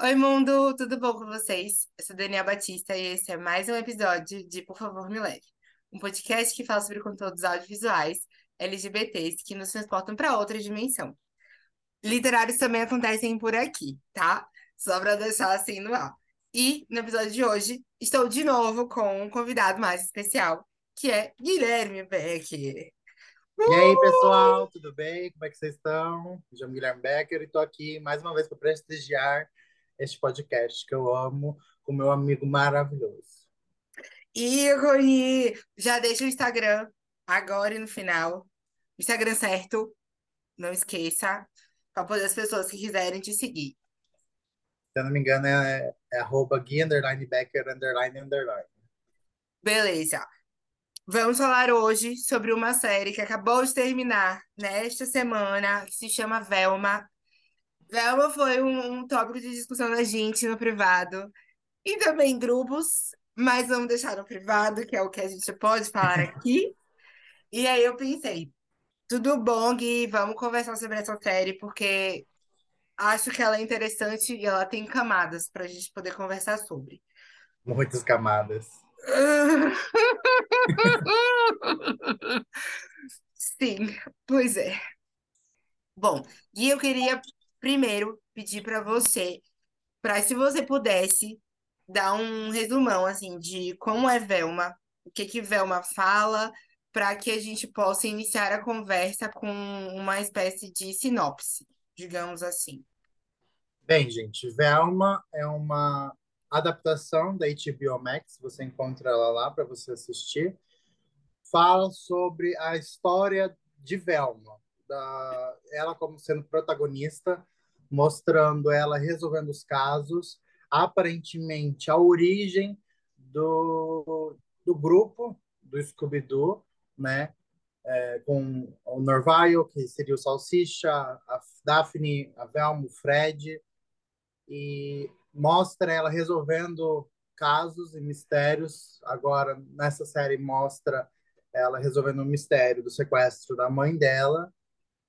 Oi, mundo, tudo bom com vocês? Eu sou Daniela Batista e esse é mais um episódio de Por Favor Me Leve, um podcast que fala sobre conteúdos audiovisuais LGBTs que nos transportam para outra dimensão. Literários também acontecem por aqui, tá? Só para deixar assim no ar. E no episódio de hoje, estou de novo com um convidado mais especial, que é Guilherme Becker. E aí, pessoal, tudo bem? Como é que vocês estão? Me chamo Guilherme Becker e estou aqui mais uma vez para prestigiar este podcast que eu amo com meu amigo maravilhoso. Ícone! Já deixa o Instagram agora e no final. Instagram certo, não esqueça, para poder as pessoas que quiserem te seguir. Se eu não me engano, é, é arroba Gui underline Becker underline underline. Beleza. Vamos falar hoje sobre uma série que acabou de terminar nesta semana, que se chama Velma. Velma foi um, um tópico de discussão da gente no privado e também em grupos, mas vamos deixar no privado, que é o que a gente pode falar aqui. E aí eu pensei, tudo bom, Gui, vamos conversar sobre essa série, porque acho que ela é interessante e ela tem camadas para a gente poder conversar sobre. Muitas camadas. Sim, pois é. Bom, e eu queria primeiro pedir para você, para se você pudesse dar um resumão assim de como é Velma, o que que Velma fala, para que a gente possa iniciar a conversa com uma espécie de sinopse, digamos assim. Bem, gente, Velma é uma adaptação da HBO Max, você encontra ela lá para você assistir. Fala sobre a história de Velma, da, ela como sendo protagonista, mostrando ela resolvendo os casos, aparentemente a origem do, do grupo do Scooby-Doo, né? É, com o Norvaio, que seria o Salsicha, a Daphne, a Velma, o Fred, e mostra ela resolvendo casos e mistérios. Agora, nessa série, mostra ela resolvendo o mistério do sequestro da mãe dela.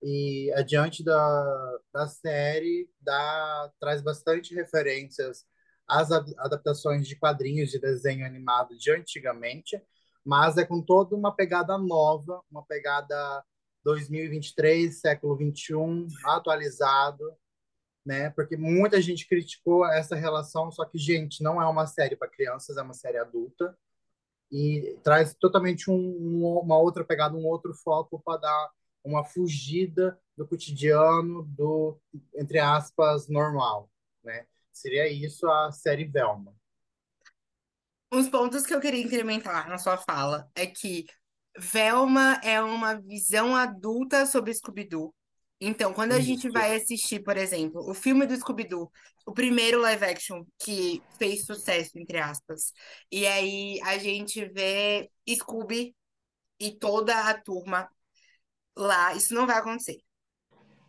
E adiante da, da série, dá, traz bastante referências às adaptações de quadrinhos de desenho animado de antigamente, mas é com toda uma pegada nova, uma pegada 2023, século 21, atualizado, né? Porque muita gente criticou essa relação, só que, gente, não é uma série para crianças, é uma série adulta e traz totalmente um, uma outra pegada, um outro foco para dar uma fugida do cotidiano, do entre aspas normal, né? Seria isso a série Velma. Uns pontos que eu queria incrementar na sua fala é que Velma é uma visão adulta sobre Scooby-Doo. Então, quando a gente vai assistir, por exemplo, o filme do Scooby-Doo, o primeiro live action que fez sucesso, entre aspas, e aí a gente vê Scooby e toda a turma lá, isso não vai acontecer.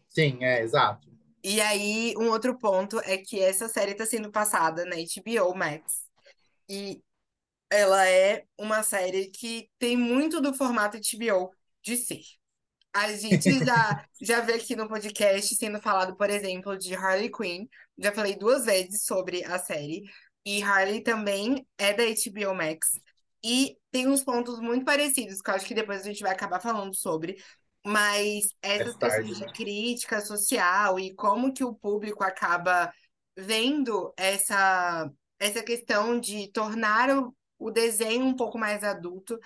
Sim, é, exato. E aí, um outro ponto é que essa série está sendo passada na HBO Max. E ela é uma série que tem muito do formato HBO de ser. A gente já, já vê aqui no podcast sendo falado, por exemplo, de Harley Quinn. Já falei duas vezes sobre a série. E Harley também é da HBO Max. E tem uns pontos muito parecidos, que eu acho que depois a gente vai acabar falando sobre. Mas essas questões de crítica social e como que o público acaba vendo essa, essa questão de tornar o, o desenho um pouco mais adulto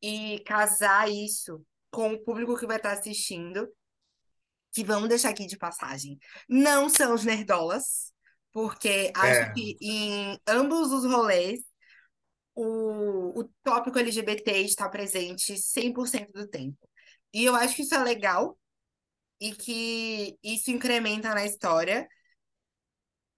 e casar isso com o público que vai estar assistindo, que vamos deixar aqui de passagem, não são os nerdolas, porque acho é. que em ambos os rolês o, o tópico LGBT está presente 100% do tempo. E eu acho que isso é legal e que isso incrementa na história.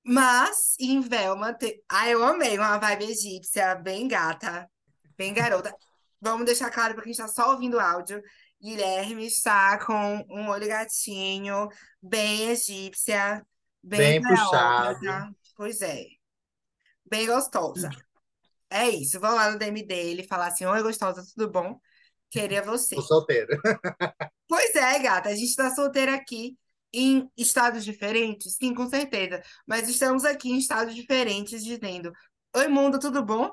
Mas em Velma, te... ah, eu amei uma vibe egípcia, bem gata, bem garota. Vamos deixar claro para quem está só ouvindo áudio Guilherme está com um olho gatinho, bem egípcia, bem, bem puxado. Pois é. Bem gostosa. É isso. Vão lá no DM dele falar assim: Oi, gostosa, tudo bom? Queria você. Tô solteira. pois é, gata. A gente tá solteira aqui. em estados diferentes? Sim, com certeza. Mas estamos aqui em estados diferentes dizendo: Oi, mundo, tudo bom?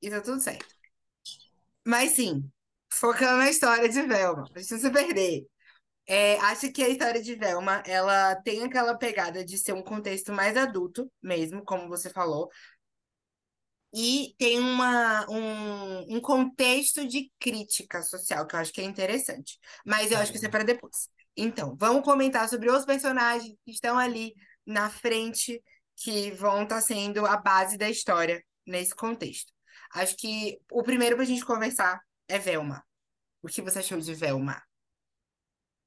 E tá tudo certo. Mas sim, focando na história de Velma, pra gente não se perder. É, acho que a história de Velma, ela tem aquela pegada de ser um contexto mais adulto mesmo, como você falou. E tem uma, um, um contexto de crítica social, que eu acho que é interessante. Mas eu acho que isso é para depois. Então, vamos comentar sobre os personagens que estão ali na frente, que vão estar sendo a base da história nesse contexto. Acho que o primeiro para a gente conversar é Velma. O que você achou de Velma?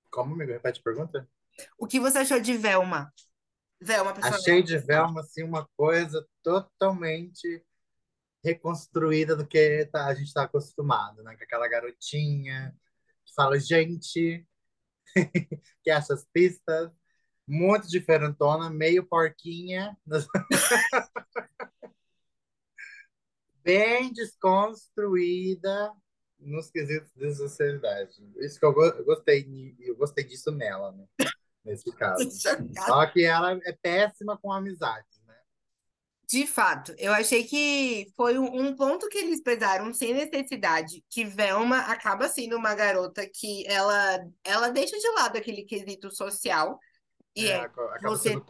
Como, amigo? Repete a pergunta? O que você achou de Velma? Velma, personagem. Achei de Velma, assim, uma coisa totalmente reconstruída do que tá, a gente está acostumado, né? Com aquela garotinha que fala, gente, que acha as pistas, muito diferentona, meio porquinha. Bem desconstruída nos quesitos de sociedade. Isso que eu, eu gostei, eu gostei disso nela, né? Nesse caso. Só que ela é péssima com amizade. De fato, eu achei que foi um, um ponto que eles pesaram sem necessidade, que Velma acaba sendo uma garota que ela, ela deixa de lado aquele quesito social. E é, é acaba você.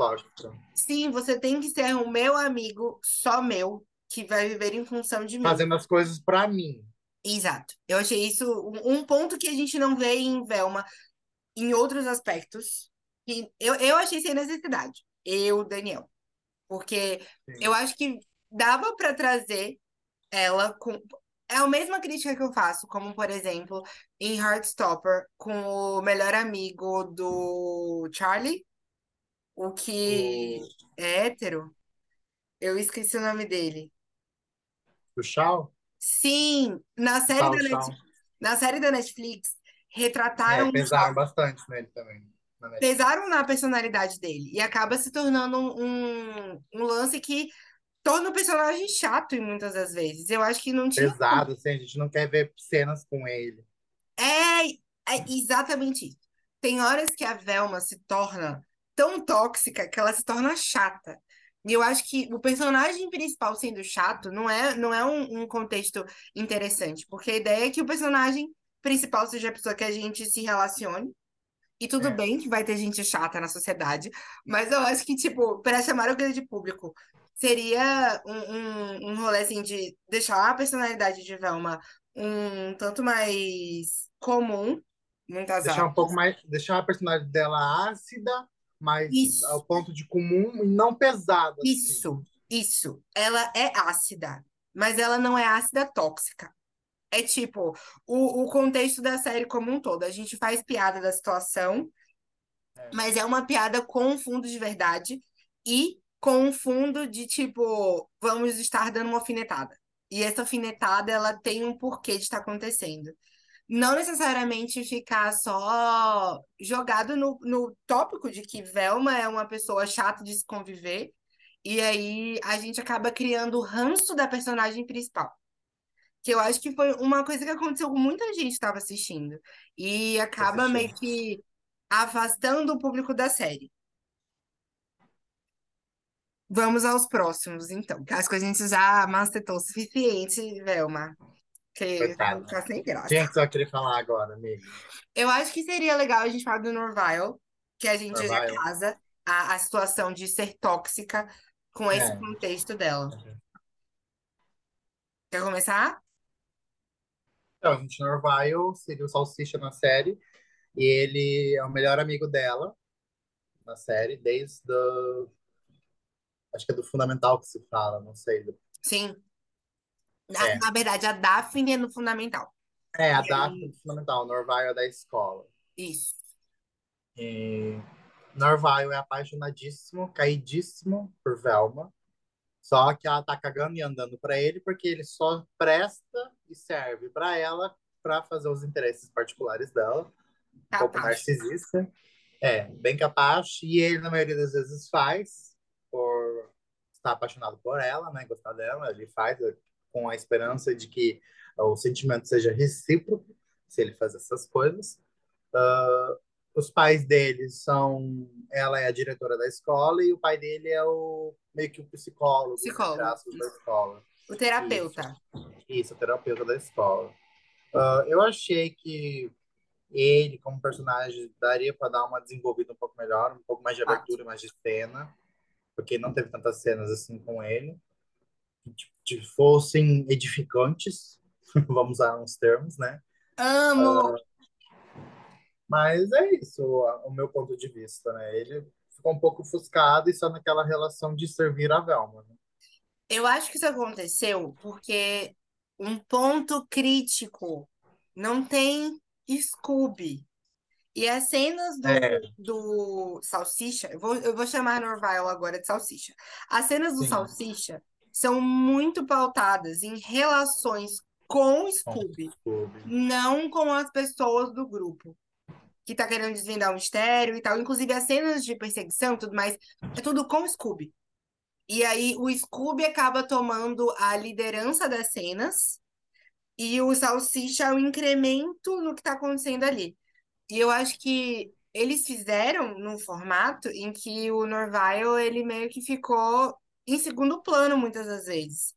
Sim, você tem que ser o meu amigo, só meu, que vai viver em função de mim. Fazendo as coisas para mim. Exato. Eu achei isso um, ponto que a gente não vê em Velma em outros aspectos. E eu, eu achei sem necessidade. Eu, Daniel. Porque Sim. eu acho que dava para trazer ela com. É a mesma crítica que eu faço, como, por exemplo, em Heartstopper, com o melhor amigo do Charlie, o que é hétero. Eu esqueci o nome dele. O Shaw? Sim, na série, da, Net... na série da Netflix, retrataram. É, pesaram bastante nele também pesaram na personalidade dele. E acaba se tornando um, um lance que torna o personagem chato em muitas das vezes. Eu acho que não tinha. Pesado, assim, a gente não quer ver cenas com ele. É, é exatamente isso. Tem horas que a Velma se torna tão tóxica que ela se torna chata. E eu acho que o personagem principal sendo chato não é, não é um, um contexto interessante, porque a ideia é que o personagem principal seja a pessoa que a gente se relacione, e tudo é. bem que vai ter gente chata na sociedade, mas eu acho que, tipo, para chamar o grande público, seria um, um, um rolê assim de deixar a personalidade de Velma um tanto mais comum, muitas Deixar um pouco mais. Deixar a personalidade dela ácida, mas isso. ao ponto de comum e não pesada. Assim. Isso, isso. Ela é ácida, mas ela não é ácida tóxica. É tipo, o, o contexto da série como um todo. A gente faz piada da situação, é. mas é uma piada com um fundo de verdade e com um fundo de tipo, vamos estar dando uma alfinetada. E essa alfinetada, ela tem um porquê de estar acontecendo. Não necessariamente ficar só jogado no, no tópico de que Velma é uma pessoa chata de se conviver, e aí a gente acaba criando o ranço da personagem principal que eu acho que foi uma coisa que aconteceu com muita gente que estava assistindo. E acaba meio que afastando o público da série. Vamos aos próximos, então. Que a gente já mastetou o suficiente, Velma. Que vai ficar sem graça. Quem é que você vai querer falar agora, amigo? Eu acho que seria legal a gente falar do Norvile, que a gente já casa a, a situação de ser tóxica com esse é. contexto dela. Quer começar? Então, gente, Norvile seria o Salsicha na série. E ele é o melhor amigo dela na série, desde do... Acho que é do Fundamental que se fala, não sei. Sim. Na, é. na verdade, a Daphne é no Fundamental. É, a Daphne é do Fundamental, o Norvile é da escola. Isso. E Norvile é apaixonadíssimo, caidíssimo por Velma. Só que ela tá cagando e andando para ele porque ele só presta e serve para ela para fazer os interesses particulares dela. Um pouco narcisista. É, bem capaz. E ele, na maioria das vezes, faz por estar apaixonado por ela, né? Gostar dela. Ele faz com a esperança de que o sentimento seja recíproco se ele faz essas coisas. Uh, os pais deles são. Ela é a diretora da escola e o pai dele é o meio que o psicólogo, Psicólogo, da escola. O terapeuta. Isso, isso, o terapeuta da escola. Uh, eu achei que ele, como personagem, daria para dar uma desenvolvida um pouco melhor, um pouco mais de abertura, mais de cena, porque não teve tantas cenas assim com ele, que fossem edificantes, vamos usar uns termos, né? Amo! Uh, mas é isso, o, o meu ponto de vista, né? Ele ficou um pouco ofuscado e só naquela relação de servir a Velma. Né? Eu acho que isso aconteceu porque um ponto crítico não tem Scooby. E as cenas do, É, do Salsicha, eu vou, eu vou chamar Norvile agora de Salsicha. As cenas do sim, Salsicha são muito pautadas em relações com o Scooby, não com as pessoas do grupo. Que tá querendo desvendar um mistério e tal. Inclusive, as cenas de perseguição e tudo mais, é tudo com o Scooby. E aí, o Scooby acaba tomando a liderança das cenas e o Salsicha é o incremento no que tá acontecendo ali. E eu acho que eles fizeram num formato em que o Norvile, ele meio que ficou em segundo plano muitas das vezes.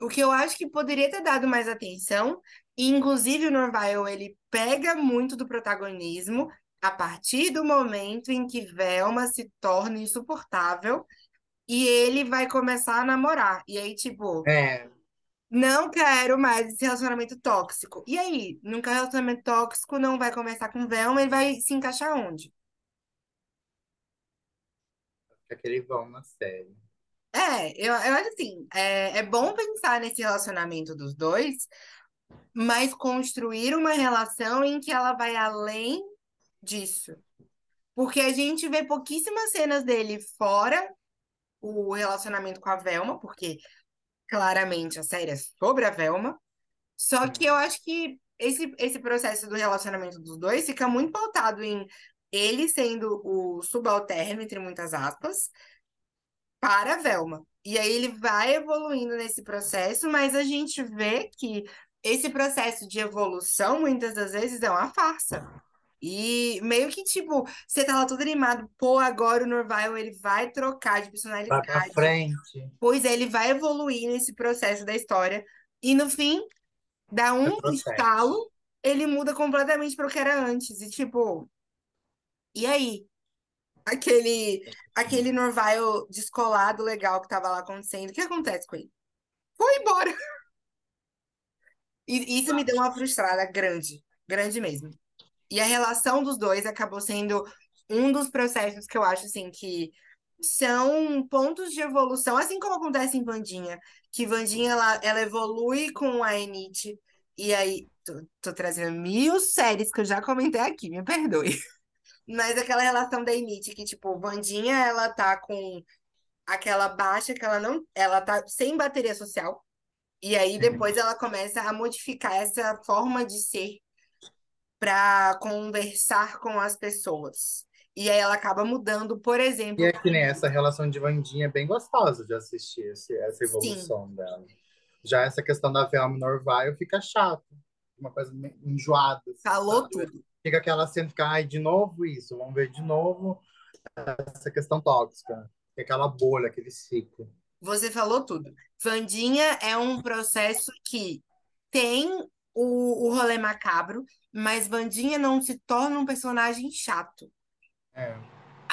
O que eu acho que poderia ter dado mais atenção, e inclusive o Norvile, ele pega muito do protagonismo a partir do momento em que Velma se torna insuportável e ele vai começar a namorar. E aí, tipo, É, não quero mais esse relacionamento tóxico. E aí, num relacionamento tóxico, não vai começar com Velma, ele vai se encaixar onde? que aquele vão na série. É, eu, eu acho assim, é, é bom pensar nesse relacionamento dos dois, mas construir uma relação em que ela vai além disso. Porque a gente vê pouquíssimas cenas dele fora o relacionamento com a Velma, porque claramente a série é sobre a Velma. Só que eu acho que esse, esse processo do relacionamento dos dois fica muito pautado em ele sendo o subalterno, entre muitas aspas, para a Velma. E aí ele vai evoluindo nesse processo, mas a gente vê que esse processo de evolução, muitas das vezes, é uma farsa. E meio que, tipo, você tá lá todo animado, pô, agora o Norvile, ele vai trocar de Vai pra personalidade. frente, Pois é, ele vai evoluir nesse processo da história. E no fim, dá um retrocede. estalo, ele muda completamente para o que era antes. E tipo, e aí? Aquele, aquele Norvile descolado legal que tava lá acontecendo, o que acontece com ele? Foi embora. E isso me deu uma frustrada grande, grande mesmo. E a relação dos dois acabou sendo um dos processos que eu acho assim que são pontos de evolução, assim como acontece em Vandinha, que Vandinha ela, ela evolui com a Enid, e aí tô, tô trazendo mil séries que eu já comentei aqui, me perdoe. Mas aquela relação da Enid, que tipo, Vandinha ela tá com aquela baixa que ela não, ela tá sem bateria social, e aí depois ela começa a modificar essa forma de ser para conversar com as pessoas. E aí ela acaba mudando, por E exemplo, é que nem essa relação de Wandinha é bem gostosa de assistir esse, essa sim, evolução dela. Já essa questão da Velma Norvile fica chato, uma coisa enjoada, assim, falou sabe? tudo. Fica aquela cena, fica, ai, de novo isso, vamos ver de novo essa questão tóxica. Fica aquela bolha, aquele ciclo. Você falou tudo. Vandinha é um processo que tem o, o rolê macabro, mas Vandinha não se torna um personagem chato. É.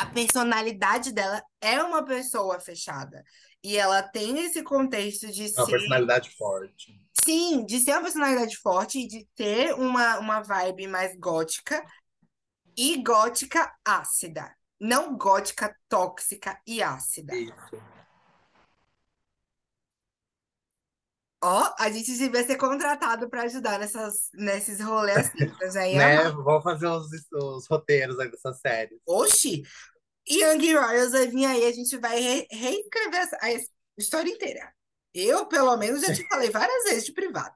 A personalidade dela é uma pessoa fechada. E ela tem esse contexto de É uma ser, personalidade forte. sim, de ser uma personalidade forte e de ter uma, uma vibe mais gótica e gótica ácida. Não gótica tóxica e ácida. Isso. Ó, a gente devia ser contratado para ajudar nessas, nesses rolês assim. Né? amar. Vou fazer os, os roteiros aí dessa série. Oxi! Young Royals vai vir aí, a gente vai re- reescrever a história inteira. Eu, pelo menos, já te falei várias vezes de privado.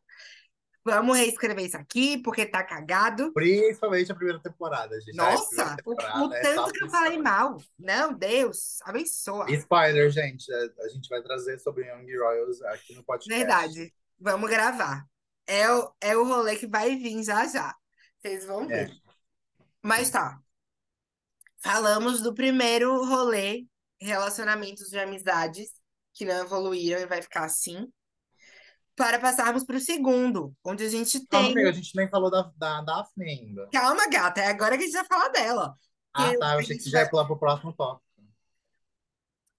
Vamos reescrever isso aqui, porque tá cagado. Principalmente a primeira temporada, gente. Ai, a primeira Nossa, o, o temporada é tanto que eu falei aflição. mal. Não, Deus, abençoa. E spoiler, gente, a, a gente vai trazer sobre Young Royals aqui no podcast. Verdade. Vamos gravar. É o, é o rolê que vai vir já já. Vocês vão É. ver. Mas tá. Falamos do primeiro rolê, relacionamentos de amizades que não evoluíram e vai ficar assim, para passarmos para o segundo, onde a gente Calma, tem. amiga, a gente nem falou da, da Daphne ainda. Calma, gata, é agora que a gente vai falar dela. Ah, tá. a Eu achei que gente você já ia vai- pular pro próximo tópico.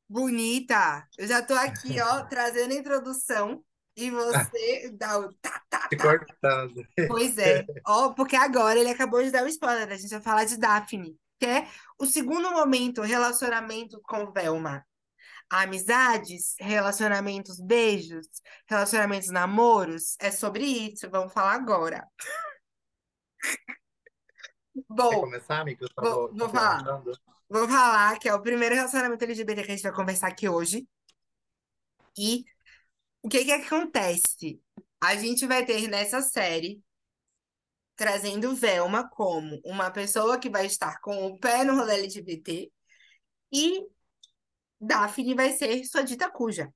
Bonita! Eu já tô aqui, ó, trazendo a introdução e você dá o tá, tá, tá. cortando. Pois é. Ó, porque agora ele acabou de dar o spoiler, a gente vai falar de Daphne, que é o segundo momento, relacionamento com Velma. Amizades, relacionamentos, beijos, relacionamentos, namoros, é sobre isso, vamos falar agora. Quer Bom, começar, amiga? Eu só Vou- vou falar. Vou falar que é o primeiro relacionamento LGBT que a gente vai conversar aqui hoje. E o que que acontece? A gente vai ter nessa série trazendo Velma como uma pessoa que vai estar com o pé no rolê LGBT e Daphne vai ser sua dita cuja.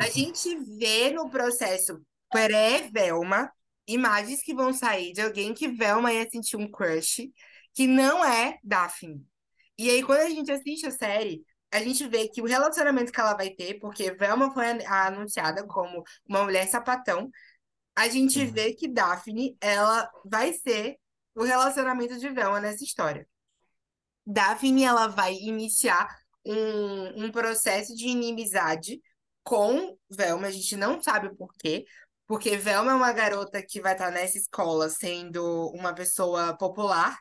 A gente vê no processo pré-Velma imagens que vão sair de alguém que Velma ia sentir um crush, que não é Daphne. E aí, quando a gente assiste a série, a gente vê que o relacionamento que ela vai ter, porque Velma foi an- anunciada como uma mulher sapatão, a gente Uhum. vê que Daphne, ela vai ser o relacionamento de Velma nessa história. Daphne, ela vai iniciar um, um processo de inimizade com Velma, a gente não sabe o porquê, porque Velma é uma garota que vai estar nessa escola sendo uma pessoa popular,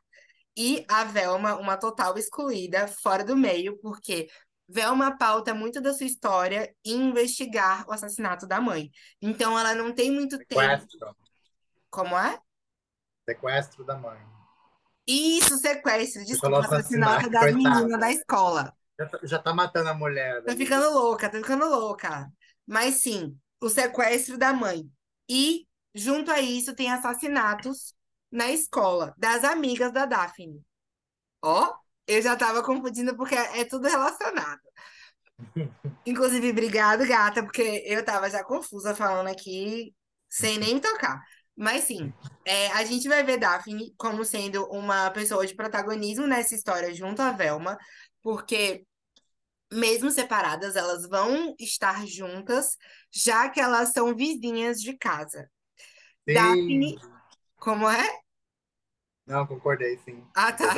e a Velma, uma total excluída, fora do meio, porque Velma pauta muito da sua história em investigar o assassinato da mãe. Então ela não tem muito tempo. Sequestro. Como é? Sequestro da mãe. Isso, sequestro, desculpa, falou assassinato assassinato, das coitada. meninas da escola. Já tá, já tá matando a mulher. Tô ali. ficando louca, tô ficando louca. Mas sim, o sequestro da mãe. E, junto a isso, tem assassinatos na escola das amigas da Daphne. Ó, eu já tava confundindo porque é tudo relacionado. Inclusive, obrigado, gata, porque eu tava já confusa falando aqui sem nem tocar. Mas sim, é, a gente vai ver Daphne como sendo uma pessoa de protagonismo nessa história junto à Velma, porque mesmo separadas, elas vão estar juntas, já que elas são vizinhas de casa. Sim. Daphne, como é? Não, concordei, sim. Ah, tá.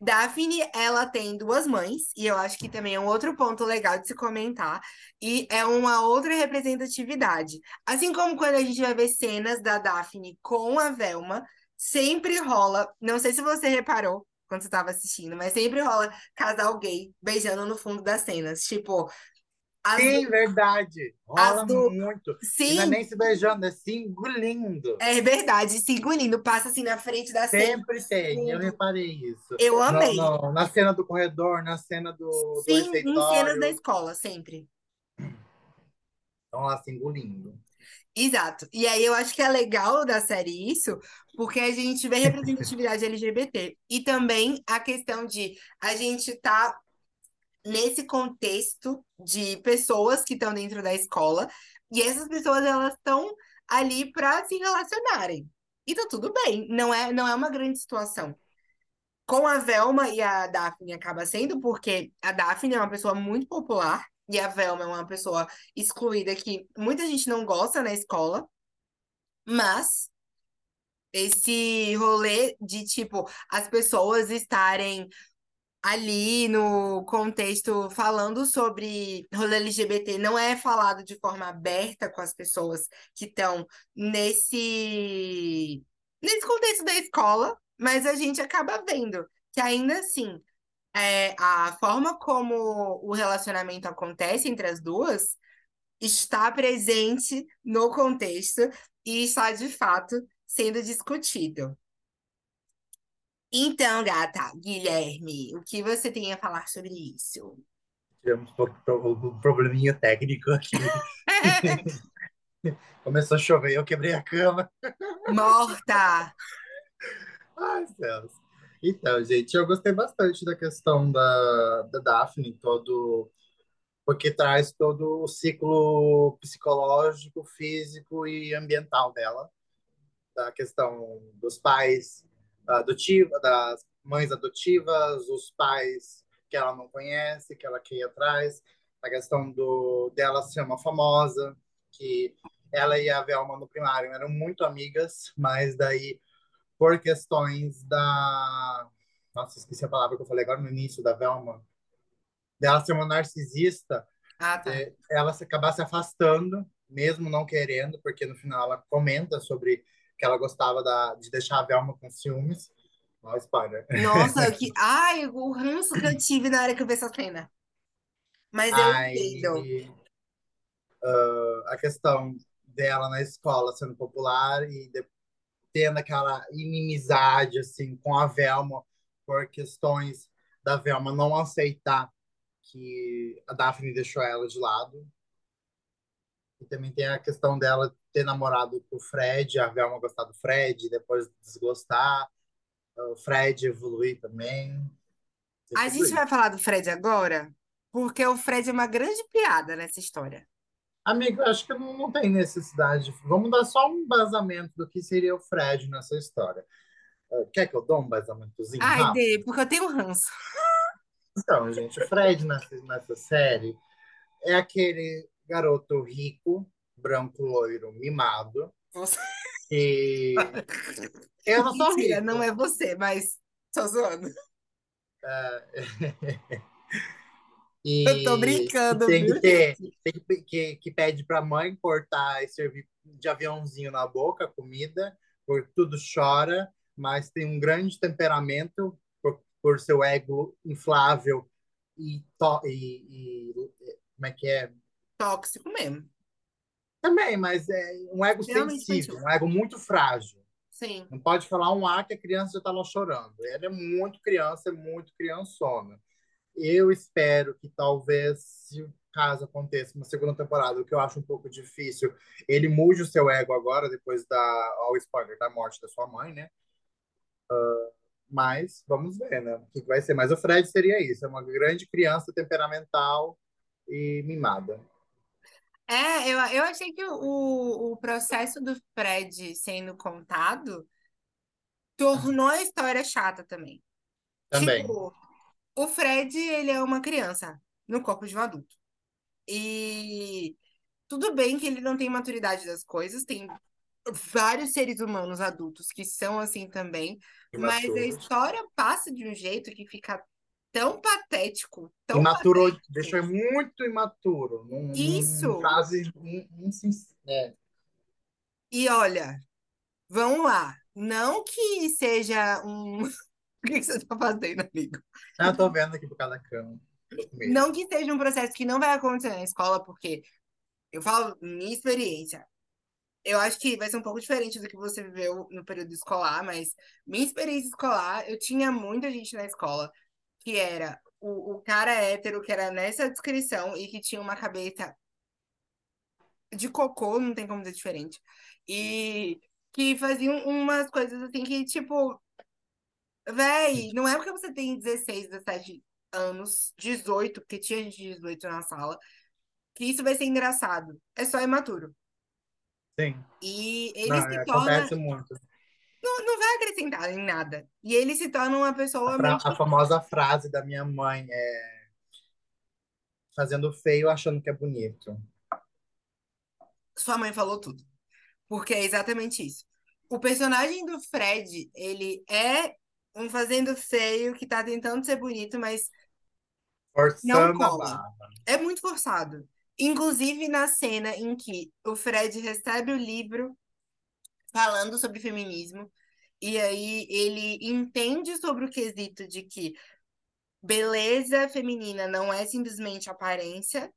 Daphne, ela tem duas mães, e eu acho que também é um outro ponto legal de se comentar, e é uma outra representatividade. Assim como quando a gente vai ver cenas da Daphne com a Velma, sempre rola, não sei se você reparou quando você estava assistindo, mas sempre rola casal gay beijando no fundo das cenas. Tipo, as Sim, verdade. Rola do- muito. Sim, não é nem se beijando, é se engolindo. é verdade, se engolindo, passa assim na frente da cena. Sempre tem, eu reparei isso. Eu amei. No- no- na cena do corredor, na cena do, do Sim, em cenas da escola, sempre. Estão lá se engolindo. Exato. E aí eu acho que é legal da série isso, porque a gente vê representatividade LGBT e também a questão de a gente tá nesse contexto de pessoas que estão dentro da escola e essas pessoas elas estão ali para se relacionarem. E tá tudo bem, não é não é uma grande situação. Com a Velma e a Daphne acaba sendo porque a Daphne é uma pessoa muito popular e a Velma é uma pessoa excluída que muita gente não gosta na escola, mas esse rolê de tipo as pessoas estarem ali no contexto falando sobre rolê LGBT não é falado de forma aberta com as pessoas que estão nesse nesse contexto da escola, mas a gente acaba vendo que ainda assim é, a forma como o relacionamento acontece entre as duas está presente no contexto e está de fato sendo discutido. Então, gata, Guilherme, o que você tem a falar sobre isso? Tivemos um probleminha técnico aqui. Começou a chover, eu quebrei a cama. Morta! Ai, céus. Então, gente, eu gostei bastante da questão da, da Daphne, todo, porque traz todo o ciclo psicológico, físico e ambiental dela, da questão dos pais, do tio, das mães adotivas, os pais que ela não conhece, que ela quer ir atrás, a questão do dela ser uma famosa, que ela e a Velma no primário eram muito amigas, mas daí por questões da nossa, esqueci a palavra que eu falei agora no início da Velma, dela ser uma narcisista, Ah, tá. é, ela se acabar se afastando, mesmo não querendo, porque no final ela comenta sobre que ela gostava da, de deixar a Velma com ciúmes. Ó, spoiler. Nossa, que... Ai, o ranço que eu tive na hora que eu vi essa cena. Mas eu entendo. Aí, ah, a questão dela na escola sendo popular e de- tendo aquela inimizade assim com a Velma por questões da Velma não aceitar que a Daphne deixou ela de lado. E também tem a questão dela ter namorado com o Fred, a Velma gostar do Fred, depois desgostar, o Fred evoluir também. A gente vai falar do Fred agora, porque o Fred é uma grande piada nessa história. Amigo, acho que não, não tem necessidade. Vamos dar só um embasamento do que seria o Fred nessa história. Eh, Quer que eu dê um embasamentozinho Ai, rápido? Dê, porque eu tenho ranço. Então, gente, o Fred nessa, nessa série é aquele garoto rico, branco, loiro, mimado, Você... que eu não sou rico. não é você, mas tô zoando. E Eu tô brincando, tem que ter, tem que, que, que pede pra mãe cortar e servir de aviãozinho na boca a comida, por tudo chora, mas tem um grande temperamento por, por seu ego inflável e, to, e, e como é que é? Tóxico mesmo. Também, mas é um ego Extremamente sensível, infantil. um ego muito frágil. Sim. Não pode falar um A que a criança já está lá chorando. Ela é muito criança, é muito criançona. Eu espero que talvez, se caso aconteça uma segunda temporada, o que eu acho um pouco difícil, ele mude o seu ego agora, depois da, ao spoiler, da morte da sua mãe, né? Ah, mas vamos ver, né? O que vai ser. Mas o Fred seria isso, é uma grande criança temperamental e mimada. É, eu, eu achei que o, o processo do Fred sendo contado tornou a história chata também. Também. Tipo, o Fred, ele é uma criança no corpo de um adulto. E tudo bem que ele não tem maturidade das coisas, tem vários seres humanos adultos que são assim também, mas a história passa de um jeito que fica tão patético, tão Imaturo, patético. deixou muito imaturo. Num, Isso. Num frase, um, é, E olha, vamos lá. Não que seja um. O que você tá fazendo, amigo? Ah, eu tô vendo aqui por causa da cama. Não que seja um processo que não vai acontecer na escola, porque eu falo minha experiência. Eu acho que vai ser um pouco diferente do que você viveu no período escolar, mas minha experiência escolar, eu tinha muita gente na escola que era o, o cara hétero, que era nessa descrição e que tinha uma cabeça de cocô, não tem como ser diferente. E que faziam umas coisas assim que, tipo, véi, não é porque você tem 16, 17 anos, 18, porque tinha gente de 18 na sala, que isso vai ser engraçado. É só imaturo. Sim. E ele Não, se é, torna. acontece muito. Não, não vai acrescentar em nada. E ele se torna uma pessoa A, muito. a famosa frase da minha mãe é fazendo feio achando que é bonito. Sua mãe falou tudo. Porque é exatamente isso. O personagem do Fred, ele é um fazendo feio que tá tentando ser bonito, mas não Forçando a cola. É muito forçado. Inclusive na cena em que o Fred recebe o livro falando sobre feminismo, e aí ele entende sobre o quesito de que beleza feminina não é simplesmente aparência.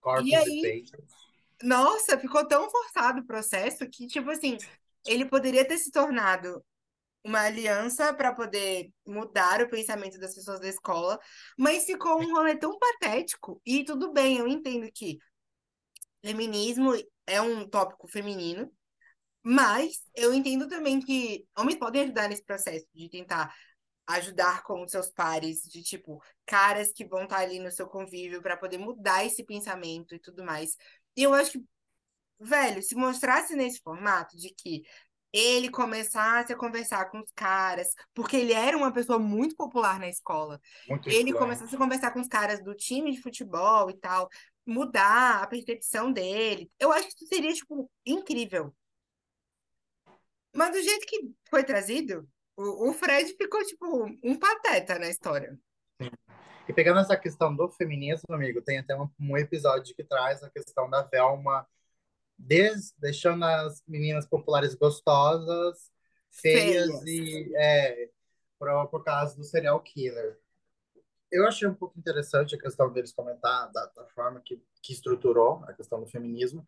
Corpos E aí? e peitos. Nossa, ficou tão forçado o processo que, tipo assim, ele poderia ter se tornado uma aliança para poder mudar o pensamento das pessoas da escola, mas ficou um rolê tão patético. E tudo bem, eu entendo que feminismo é um tópico feminino, mas eu entendo também que homens podem ajudar nesse processo de tentar ajudar com os seus pares, de tipo, caras que vão estar ali no seu convívio para poder mudar esse pensamento e tudo mais. E eu acho que, velho, se mostrasse nesse formato de que ele começasse a conversar com os caras, porque ele era uma pessoa muito popular na escola. Muito ele influente. começasse a conversar com os caras do time de futebol e tal, mudar a percepção dele. Eu acho que isso seria, tipo, incrível. Mas do jeito que foi trazido, o, o Fred ficou, tipo, um pateta na história. E pegando essa questão do feminismo, amigo, tem até um, um episódio que traz a questão da Velma des, deixando as meninas populares gostosas, feias, Feias. e é, por, por causa do serial killer. Eu achei um pouco interessante a questão deles comentar da, da forma que, que estruturou a questão do feminismo,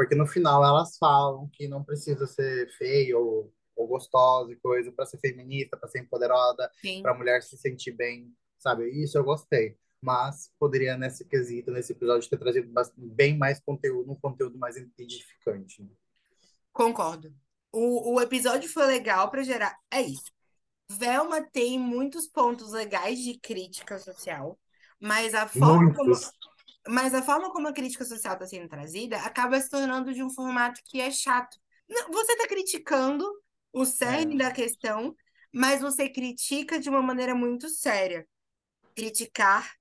porque no final elas falam que não precisa ser feia ou, ou gostosa e coisa para ser feminista, para ser empoderada, para a mulher se sentir bem, sabe? Isso eu gostei. Mas poderia, nesse quesito, nesse episódio, ter trazido bem mais conteúdo, um conteúdo mais edificante. Concordo. O, o episódio foi legal pra gerar. É isso. Velma tem muitos pontos legais de crítica social, mas a forma como, Muitos. Mas a forma como a crítica social está sendo trazida acaba se tornando de um formato que é chato. Você está criticando o cerne É. da questão, mas você critica de uma maneira muito séria. Criticar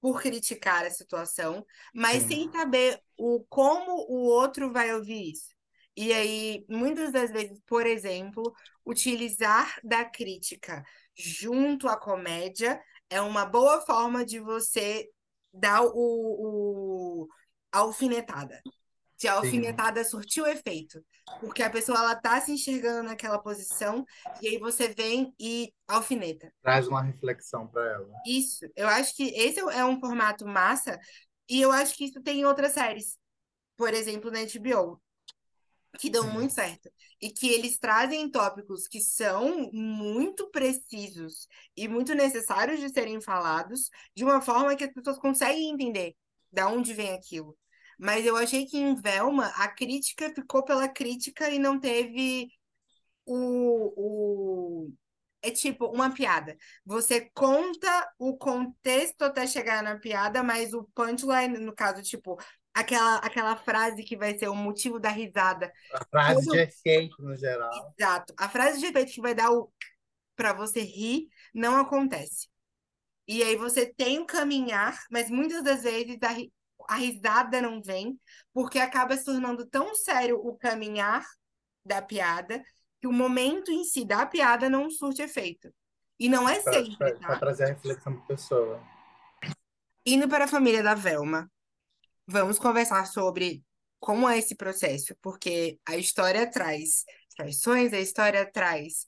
por criticar a situação, mas Sim. sem saber o como o outro vai ouvir isso. E aí, muitas das vezes, por exemplo, utilizar da crítica junto à comédia é uma boa forma de você dar o, o a alfinetada. Se a alfinetada surtiu efeito, porque a pessoa ela tá se enxergando naquela posição e aí você vem e alfineta. Traz uma reflexão para ela. Isso, eu acho que esse é um formato massa e eu acho que isso tem em outras séries. Por exemplo, na HBO, que dão muito certo. E que eles trazem tópicos que são muito precisos e muito necessários de serem falados de uma forma que as pessoas conseguem entender de onde vem aquilo. Mas eu achei que em Velma a crítica ficou pela crítica e não teve o, o... É tipo uma piada. Você conta o contexto até chegar na piada, mas o punchline, no caso, tipo, aquela, aquela frase que vai ser o motivo da risada. A frase Todo- de efeito, no geral. Exato. A frase de efeito que vai dar o para você rir não acontece. E aí você tem o caminhar, mas muitas das vezes a, ri- a risada não vem, porque acaba se tornando tão sério o caminhar da piada que o momento em si da piada não surte efeito. E não é sempre, Para tá? trazer a reflexão para pessoa. Indo para a família da Velma, vamos conversar sobre como é esse processo, porque a história traz traições, a história traz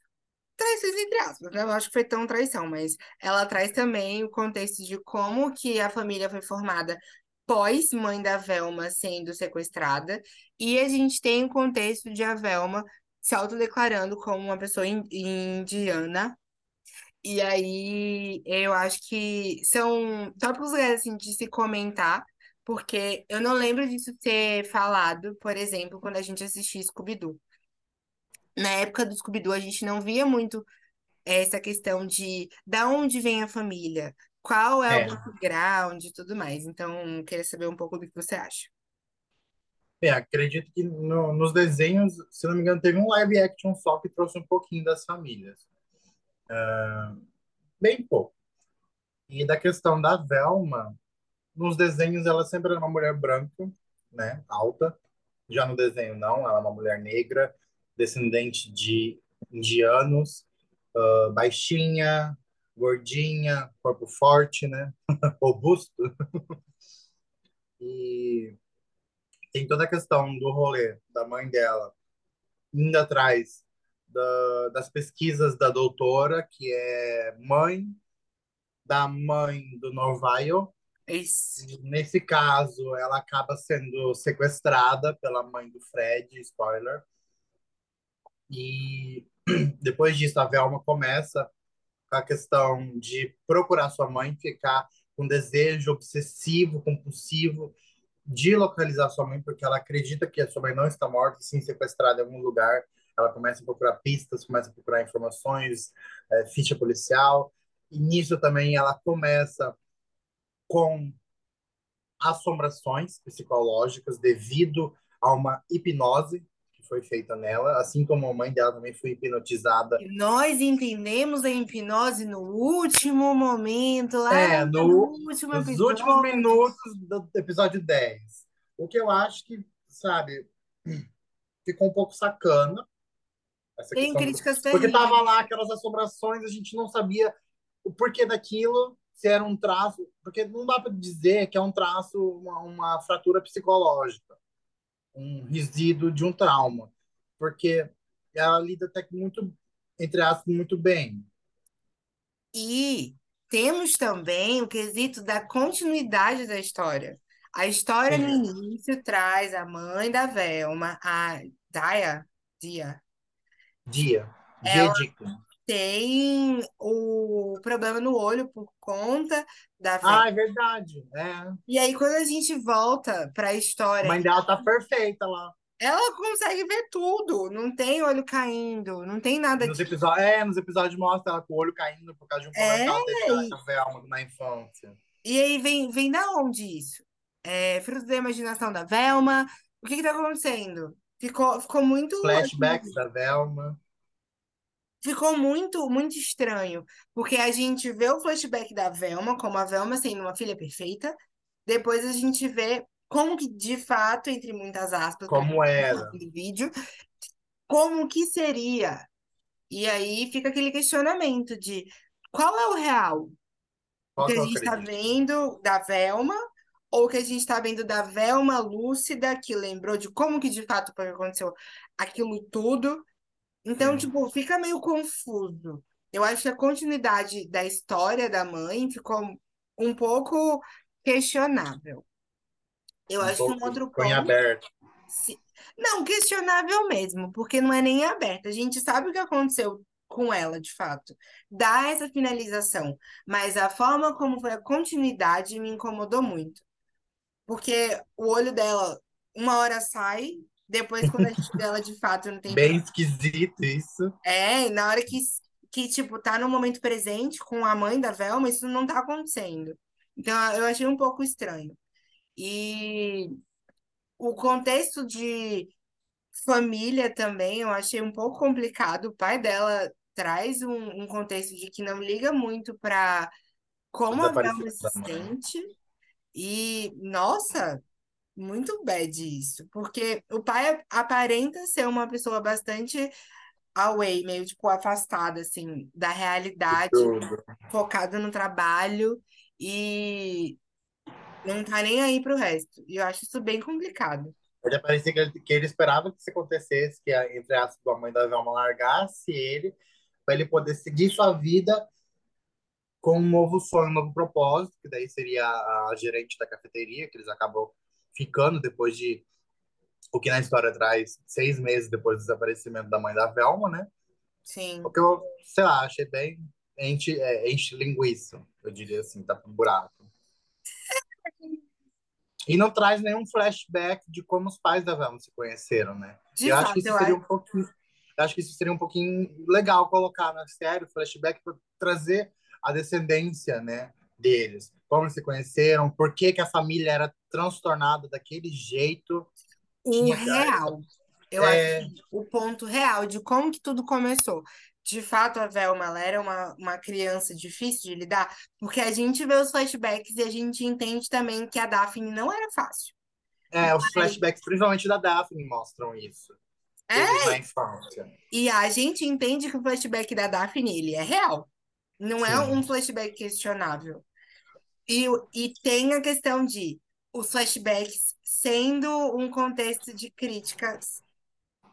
traições entre aspas, né? Eu acho que foi tão traição, mas ela traz também o contexto de como que a família foi formada pós mãe da Velma sendo sequestrada, e a gente tem o contexto de a Velma se autodeclarando como uma pessoa in- indiana. E aí, eu acho que são tópicos legais, assim, de se comentar, porque eu não lembro disso ser falado, por exemplo, quando a gente assistia Scooby-Doo. Na época do Scooby-Doo, a gente não via muito essa questão de da onde vem a família, qual é É. o background e tudo mais. Então, queria saber um pouco do que você acha. Bem, acredito que no- nos desenhos, se não me engano, teve um live action só que trouxe um pouquinho das famílias. Ah, bem pouco. E da questão da Velma, nos desenhos ela sempre era uma mulher branca, né, alta. Já no desenho não, ela é uma mulher negra, descendente de indianos, ah, baixinha, gordinha, corpo forte, né, robusto. E tem toda a questão do rolê da mãe dela indo atrás da- das pesquisas da doutora, que é mãe da mãe do Norvaio. Isso. E Nesse caso, ela acaba sendo sequestrada pela mãe do Fred, spoiler. E depois disso, a Velma começa com a questão de procurar sua mãe, ficar com desejo obsessivo, compulsivo de localizar sua mãe, porque ela acredita que a sua mãe não está morta, sim sequestrada em algum lugar. Ela começa a procurar pistas, começa a procurar informações, é, ficha policial. E nisso também ela começa com assombrações psicológicas devido a uma hipnose que foi feita nela, assim como a mãe dela também foi hipnotizada. E nós entendemos a hipnose no último momento, lá É, no no, último nos episódio. últimos minutos do episódio 10. O que eu acho que, sabe, ficou um pouco sacana. Tem questão do- críticas Porque tava lá aquelas assombrações, a gente não sabia o porquê daquilo, se era um traço. Porque não dá para dizer que é um traço, uma, uma fratura psicológica, um resíduo de um trauma. Porque ela lida até que muito, entre aspas, muito bem. E temos também o quesito da continuidade da história. A história no início traz a mãe da Velma, a Daya, Dia, Dia. Ela-. Tem o problema no olho por conta da. Ah, é verdade. É. E aí, quando a gente volta para a A história, mãe dela tá perfeita lá. ela consegue ver tudo, não tem olho caindo, não tem nada Nos de. episódios, é, nos episódios mostra ela com o olho caindo por causa de um problema É, com a Velma na infância. E aí vem, vem da onde isso? É fruto da imaginação da Velma? O que que tá acontecendo? Ficou, ficou muito, Flashbacks da Velma. Ficou muito, muito estranho, porque a gente vê o flashback da Velma, como a Velma sendo uma filha perfeita, depois a gente vê como que, de fato, entre muitas aspas, Como era. do vídeo, como que seria? E aí fica aquele questionamento de qual é o real? Qual que que a gente está vendo da Velma, ou que a gente está vendo da Velma lúcida, que lembrou de como que de fato aconteceu aquilo tudo. Então, tipo, fica meio confuso. Eu acho que a continuidade da história da mãe ficou um pouco questionável. Eu Um acho que um outro ponto. aberto. se- Não, questionável mesmo, porque não é nem aberta. A gente sabe o que aconteceu com ela, de fato. Dá essa finalização, mas a forma como foi a continuidade me incomodou muito. Porque o olho dela, uma hora sai, depois, quando a gente vê ela de fato, não tem Bem esquisito isso. é, e na hora que, que, tipo, tá no momento presente com a mãe da Velma, isso não tá acontecendo. Então, eu achei um pouco estranho. E o contexto de família também, eu achei um pouco complicado. O pai dela traz um, um contexto de que não liga muito para como a Velma se sente. E, nossa, muito bad isso. Porque o pai aparenta ser uma pessoa bastante away, meio tipo afastada assim da realidade, Tudo. focado no trabalho e não tá nem aí pro resto. E eu acho isso bem complicado. Ele parecia que ele, que ele esperava que isso acontecesse, que a, entre aspas, a mãe da Velma largasse ele, para ele poder seguir sua vida com um novo sonho, um novo propósito, que daí seria a, a gerente da cafeteria, que eles acabam ficando depois de o que na história traz seis meses depois do desaparecimento da mãe da Velma, né? Sim. O que eu, sei lá, achei bem enche, é, enche linguiça, eu diria assim, tá pro buraco. E não traz nenhum flashback de como os pais da Velma se conheceram, né? De eu acho fato, que isso seria acho. um pouquinho, acho que isso seria um pouquinho legal colocar na série, o flashback, para trazer a descendência, né, deles. Como eles se conheceram, por que que a família era transtornada daquele jeito. O real. Eu É. acho o ponto real de como que tudo começou. De fato, a Velma, ela era uma, uma criança difícil de lidar, porque a gente vê os flashbacks e a gente entende também que a Daphne não era fácil. É, os flashbacks, principalmente da Daphne, mostram isso. É, Deles na infância. E a gente entende que o flashback da Daphne, ele é real. Não é Sim. um flashback questionável. E, e tem a questão de os flashbacks sendo um contexto de críticas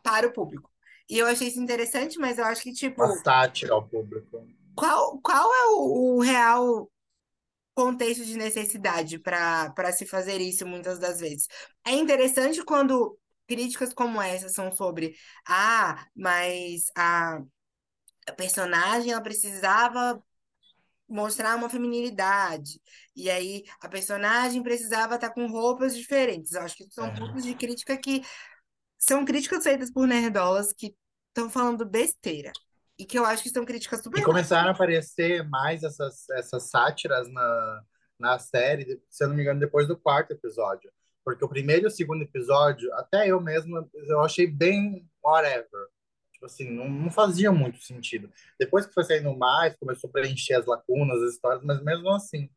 para o público. E eu achei isso interessante, mas eu acho que, tipo, sátira ao público. qual, qual é o, o real contexto de necessidade para se fazer isso muitas das vezes? É interessante quando críticas como essa são sobre, ah, mas a a personagem ela precisava mostrar uma feminilidade. E aí a personagem precisava estar com roupas diferentes. Eu acho que são É. pontos de crítica que são críticas feitas por nerdolas que estão falando besteira. E que eu acho que são críticas super E começaram a aparecer mais essas, essas sátiras na, na série, se eu não me engano, depois do quarto episódio. Porque o primeiro e o segundo episódio, até eu mesmo, eu achei bem whatever. Tipo assim, não, não fazia muito sentido. Depois que foi saindo mais, começou a preencher as lacunas, as histórias, mas mesmo assim,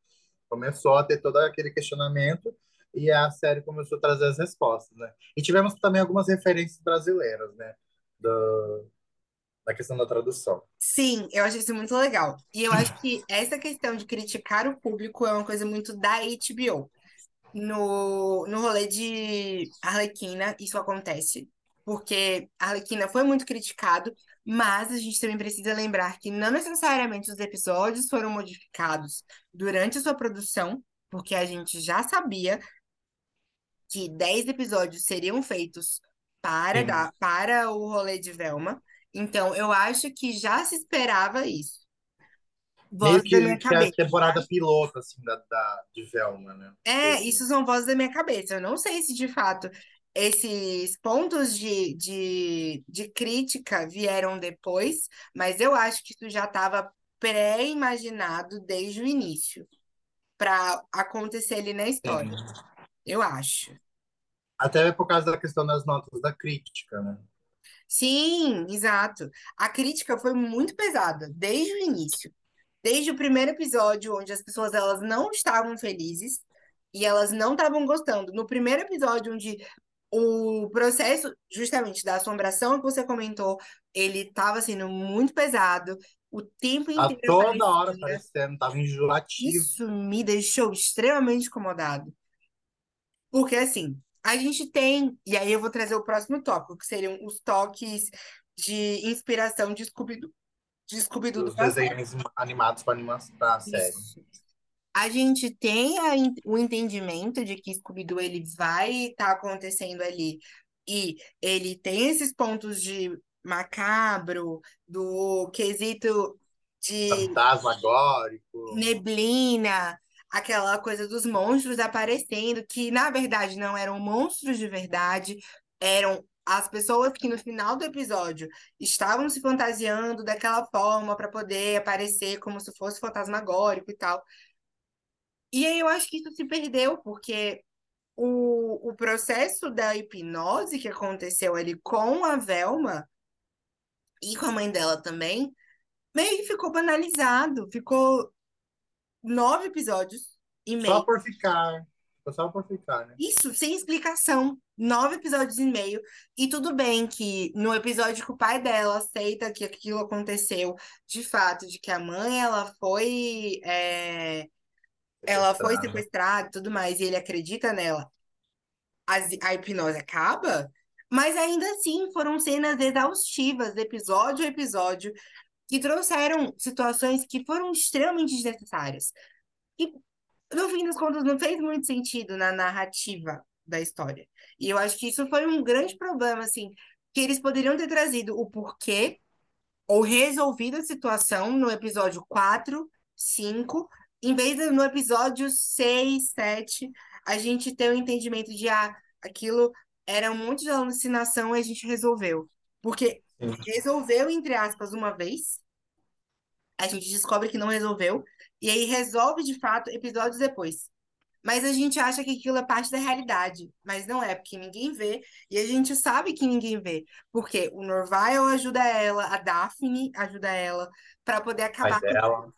começou a ter todo aquele questionamento e a série começou a trazer as respostas, né? E tivemos também algumas referências brasileiras, né? Do, da questão da tradução. Sim, eu achei isso muito legal. E eu acho que essa questão de criticar o público é uma coisa muito da HBO. No, no rolê de Arlequina, isso acontece, porque a Arlequina foi muito criticado, mas a gente também precisa lembrar que não necessariamente os episódios foram modificados durante a sua produção, porque a gente já sabia que 10 episódios seriam feitos para, Sim. dar, para o rolê de Velma. Então, eu acho que já se esperava isso. Voz da minha que é a cabeça. temporada piloto, assim, da, da, de Velma, né? É, Esse- isso são vozes da minha cabeça. Eu não sei se de fato esses pontos de, de, de crítica vieram depois, mas eu acho que isso já estava pré-imaginado desde o início para acontecer ali na história. Sim. Eu acho. Até por causa da questão das notas da crítica, né? Sim, exato. A crítica foi muito pesada desde o início. Desde o primeiro episódio, onde as pessoas elas não estavam felizes e elas não estavam gostando. No primeiro episódio, onde o processo justamente da assombração que você comentou, ele estava sendo muito pesado, o tempo A inteiro toda hora aparecia. aparecendo, tava enjoativo. Isso me deixou extremamente incomodado. Porque, assim, a gente tem, e aí eu vou trazer o próximo tópico, que seriam os toques de inspiração de Scooby-Doo, de Scooby-Doo do desenhos animados para anima pra série. Isso. A gente tem a o entendimento de que Scooby-Doo ele vai estar acontecendo ali e ele tem esses pontos de macabro, do quesito de Fantasmagórico. neblina, aquela coisa dos monstros aparecendo, que na verdade não eram monstros de verdade, eram as pessoas que no final do episódio estavam se fantasiando daquela forma para poder aparecer como se fosse fantasmagórico e tal. E aí eu acho que isso se perdeu, porque o, o processo da hipnose que aconteceu ali com a Velma e com a mãe dela também, meio que ficou banalizado. Ficou nove episódios e Só meio. por ficar. Só por ficar, né? Isso, sem explicação. Nove episódios e meio. E tudo bem que no episódio que o pai dela aceita que aquilo aconteceu, de fato, de que a mãe ela foi. é, ela foi Sequestrada. e tudo mais, e ele acredita nela. As- a hipnose acaba, mas ainda assim foram cenas exaustivas, episódio a episódio, que trouxeram situações que foram extremamente desnecessárias. E, no fim das contas, não fez muito sentido na narrativa da história. E eu acho que isso foi um grande problema, assim, que eles poderiam ter trazido o porquê ou resolvido a situação no episódio 4, 5, em vez de no episódio 6, 7, a gente ter o entendimento de, ah, aquilo era um monte de alucinação e a gente resolveu. Porque Sim. resolveu, entre aspas, uma vez, a gente descobre que não resolveu, e aí resolve de fato episódios depois. Mas a gente acha que aquilo é parte da realidade, mas não é, porque ninguém vê, e a gente sabe que ninguém vê, porque o Norvile ajuda ela, a Daphne ajuda ela, para poder acabar com dela.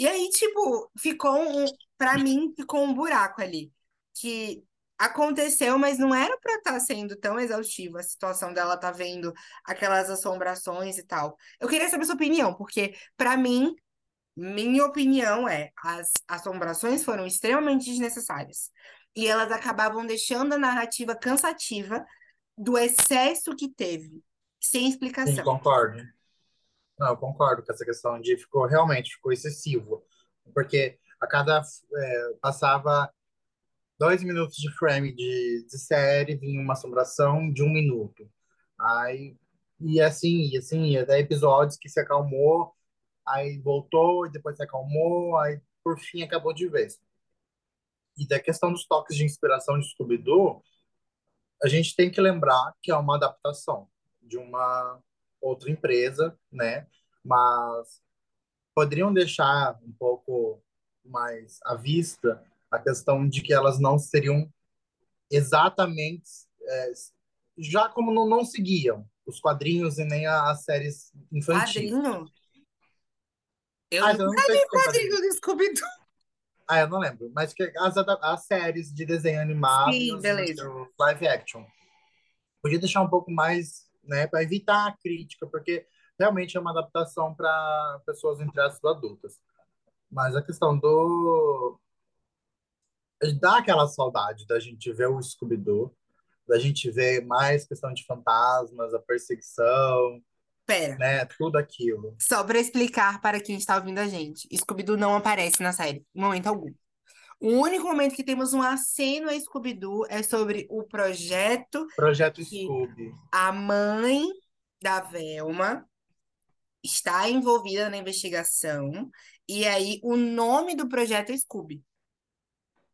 E aí, tipo, ficou um, para mim, ficou um buraco ali. Que aconteceu, mas não era pra estar sendo tão exaustivo a situação dela tá vendo aquelas assombrações e tal. Eu queria saber sua opinião, porque pra mim, minha opinião é, as assombrações foram extremamente desnecessárias. E elas acabavam deixando a narrativa cansativa do excesso que teve, sem Sim, explicação. concordo. Não, eu concordo com essa questão de ficou realmente ficou excessivo. Porque a cada é, passava dois minutos de frame de, de série, vinha uma assombração de um minuto. Aí, e assim, e assim, ia. Daí episódios que se acalmou, aí voltou, e depois se acalmou, aí por fim acabou de vez. E da questão dos toques de inspiração de Scooby-Doo, a gente tem que lembrar que é uma adaptação de uma outra empresa, né? Mas poderiam deixar um pouco mais à vista A questão de que elas não seriam exatamente é, já como não, não seguiam os quadrinhos e nem as séries infantis. Quadrinho? Eu Ah, não sei quadrinho do Scooby-Doo. Ah, eu não lembro. Mas que as, as séries de desenho animado Sim, beleza. live action. Podia deixar um pouco mais, né, para evitar a crítica, porque realmente é uma adaptação para pessoas, entre aspas, adultas. Mas a questão do. Dá aquela saudade da gente ver o Scooby-Doo, da gente ver mais questão de fantasmas, a perseguição, Pera, né? Tudo aquilo. só pra explicar para quem está ouvindo a gente. Scooby-Doo não aparece na série, em momento algum. O único momento que temos um aceno a Scooby-Doo é sobre o projeto Projeto Scooby. a mãe da Velma está envolvida na investigação. E aí, o nome do projeto é Scooby.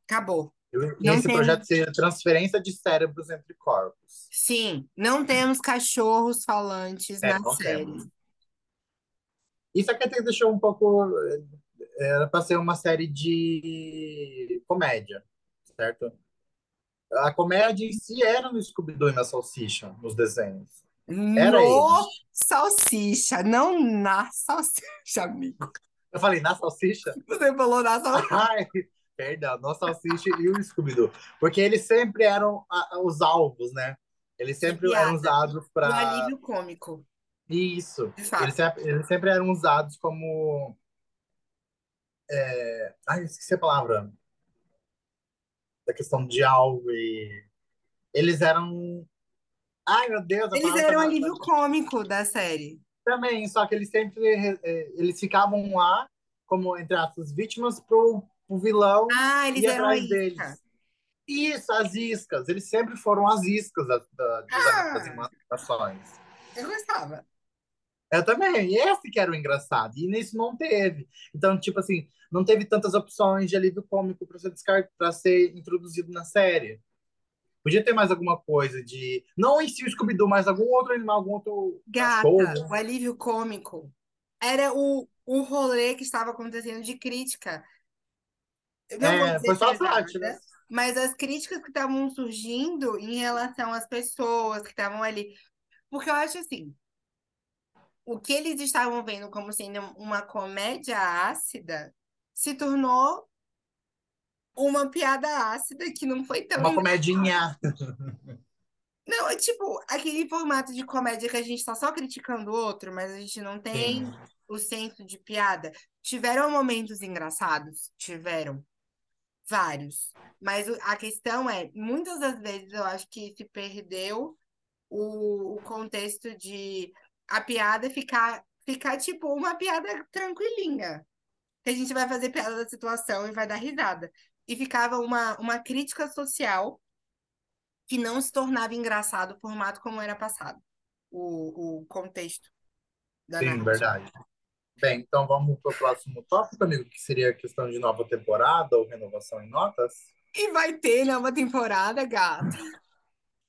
Acabou. E esse projeto seria transferência de cérebros entre corpos. Sim, não temos cachorros falantes É, na série. temos. Isso aqui até deixou um pouco. Era para ser uma série de comédia, certo? A comédia em si era no Scooby-Doo e na Salsicha, nos desenhos. Era No eles. salsicha, não na salsicha, amigo. Eu falei, na Salsicha? Você falou na salsicha. Ai, perdão, no Salsicha e o Scooby-Doo. Porque eles sempre eram a- os alvos, né? Eles sempre eram usados O para. alívio cômico, Isso. Eles sempre, eles sempre eram usados como. É... Ai, esqueci a palavra. Da questão de algo e. Eles eram. Ai, meu Deus, Eles eram o alívio cômico da série. Também, só que eles sempre. eh, Eles ficavam lá como, entre aspas, vítimas pro, pro vilão Ah, eles eram atrás deles. Isso, as iscas. Eles sempre foram as iscas da, da, das, Ah. animações. Eu gostava. Eu também. E esse que era o engraçado. E nisso não teve. Então, tipo assim, não teve tantas opções de alívio cômico para ser descart... para ser introduzido na série. Podia ter mais alguma coisa de. Não em si o Scooby-Doo, mas algum outro animal, algum outro Gata, o alívio cômico era o, o rolê que estava acontecendo de crítica. Não vou É, dizer foi só pesada, sátira. mas as críticas que estavam surgindo em relação às pessoas que estavam ali. Porque eu acho assim, o que eles estavam vendo como sendo uma comédia ácida se tornou uma piada ácida que não foi tão Uma comedinha. Não, é tipo aquele formato de comédia que a gente tá só criticando o outro, mas a gente não tem Sim. o senso de piada. Tiveram momentos engraçados? Tiveram. Vários. Mas a questão é, muitas das vezes eu acho que se perdeu o, o contexto de a piada ficar, ficar tipo uma piada tranquilinha. Que a gente vai fazer piada da situação e vai dar risada. E ficava uma, uma crítica social que não se tornava engraçado o formato como era passado, o, o contexto da Sim, narrativa. verdade. Bem, então vamos para o próximo tópico, amigo, que seria a questão de nova temporada ou renovação em notas. E vai ter nova temporada, gata.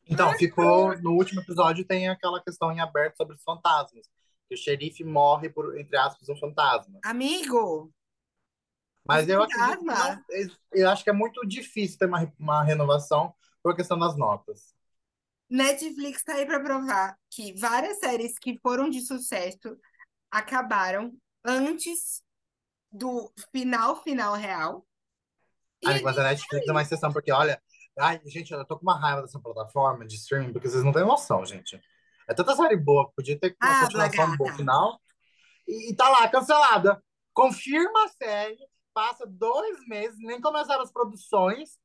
Então, ficou. No último episódio tem aquela questão em aberto sobre os fantasmas. Que o xerife morre por, entre aspas, um fantasma. Amigo, Mas eu acredito não, eu acho que é muito difícil ter uma, uma renovação por questão das notas. Netflix tá aí pra provar que várias séries que foram de sucesso acabaram antes do final final real. Ai, mas a Netflix é uma exceção, porque olha. Ai, gente, eu tô com uma raiva dessa plataforma de streaming, porque vocês não têm noção, gente. É tanta série boa, podia ter uma Ah, continuação boa final. E, e tá lá, cancelada. Confirma a série, passa dois meses, nem começaram as produções,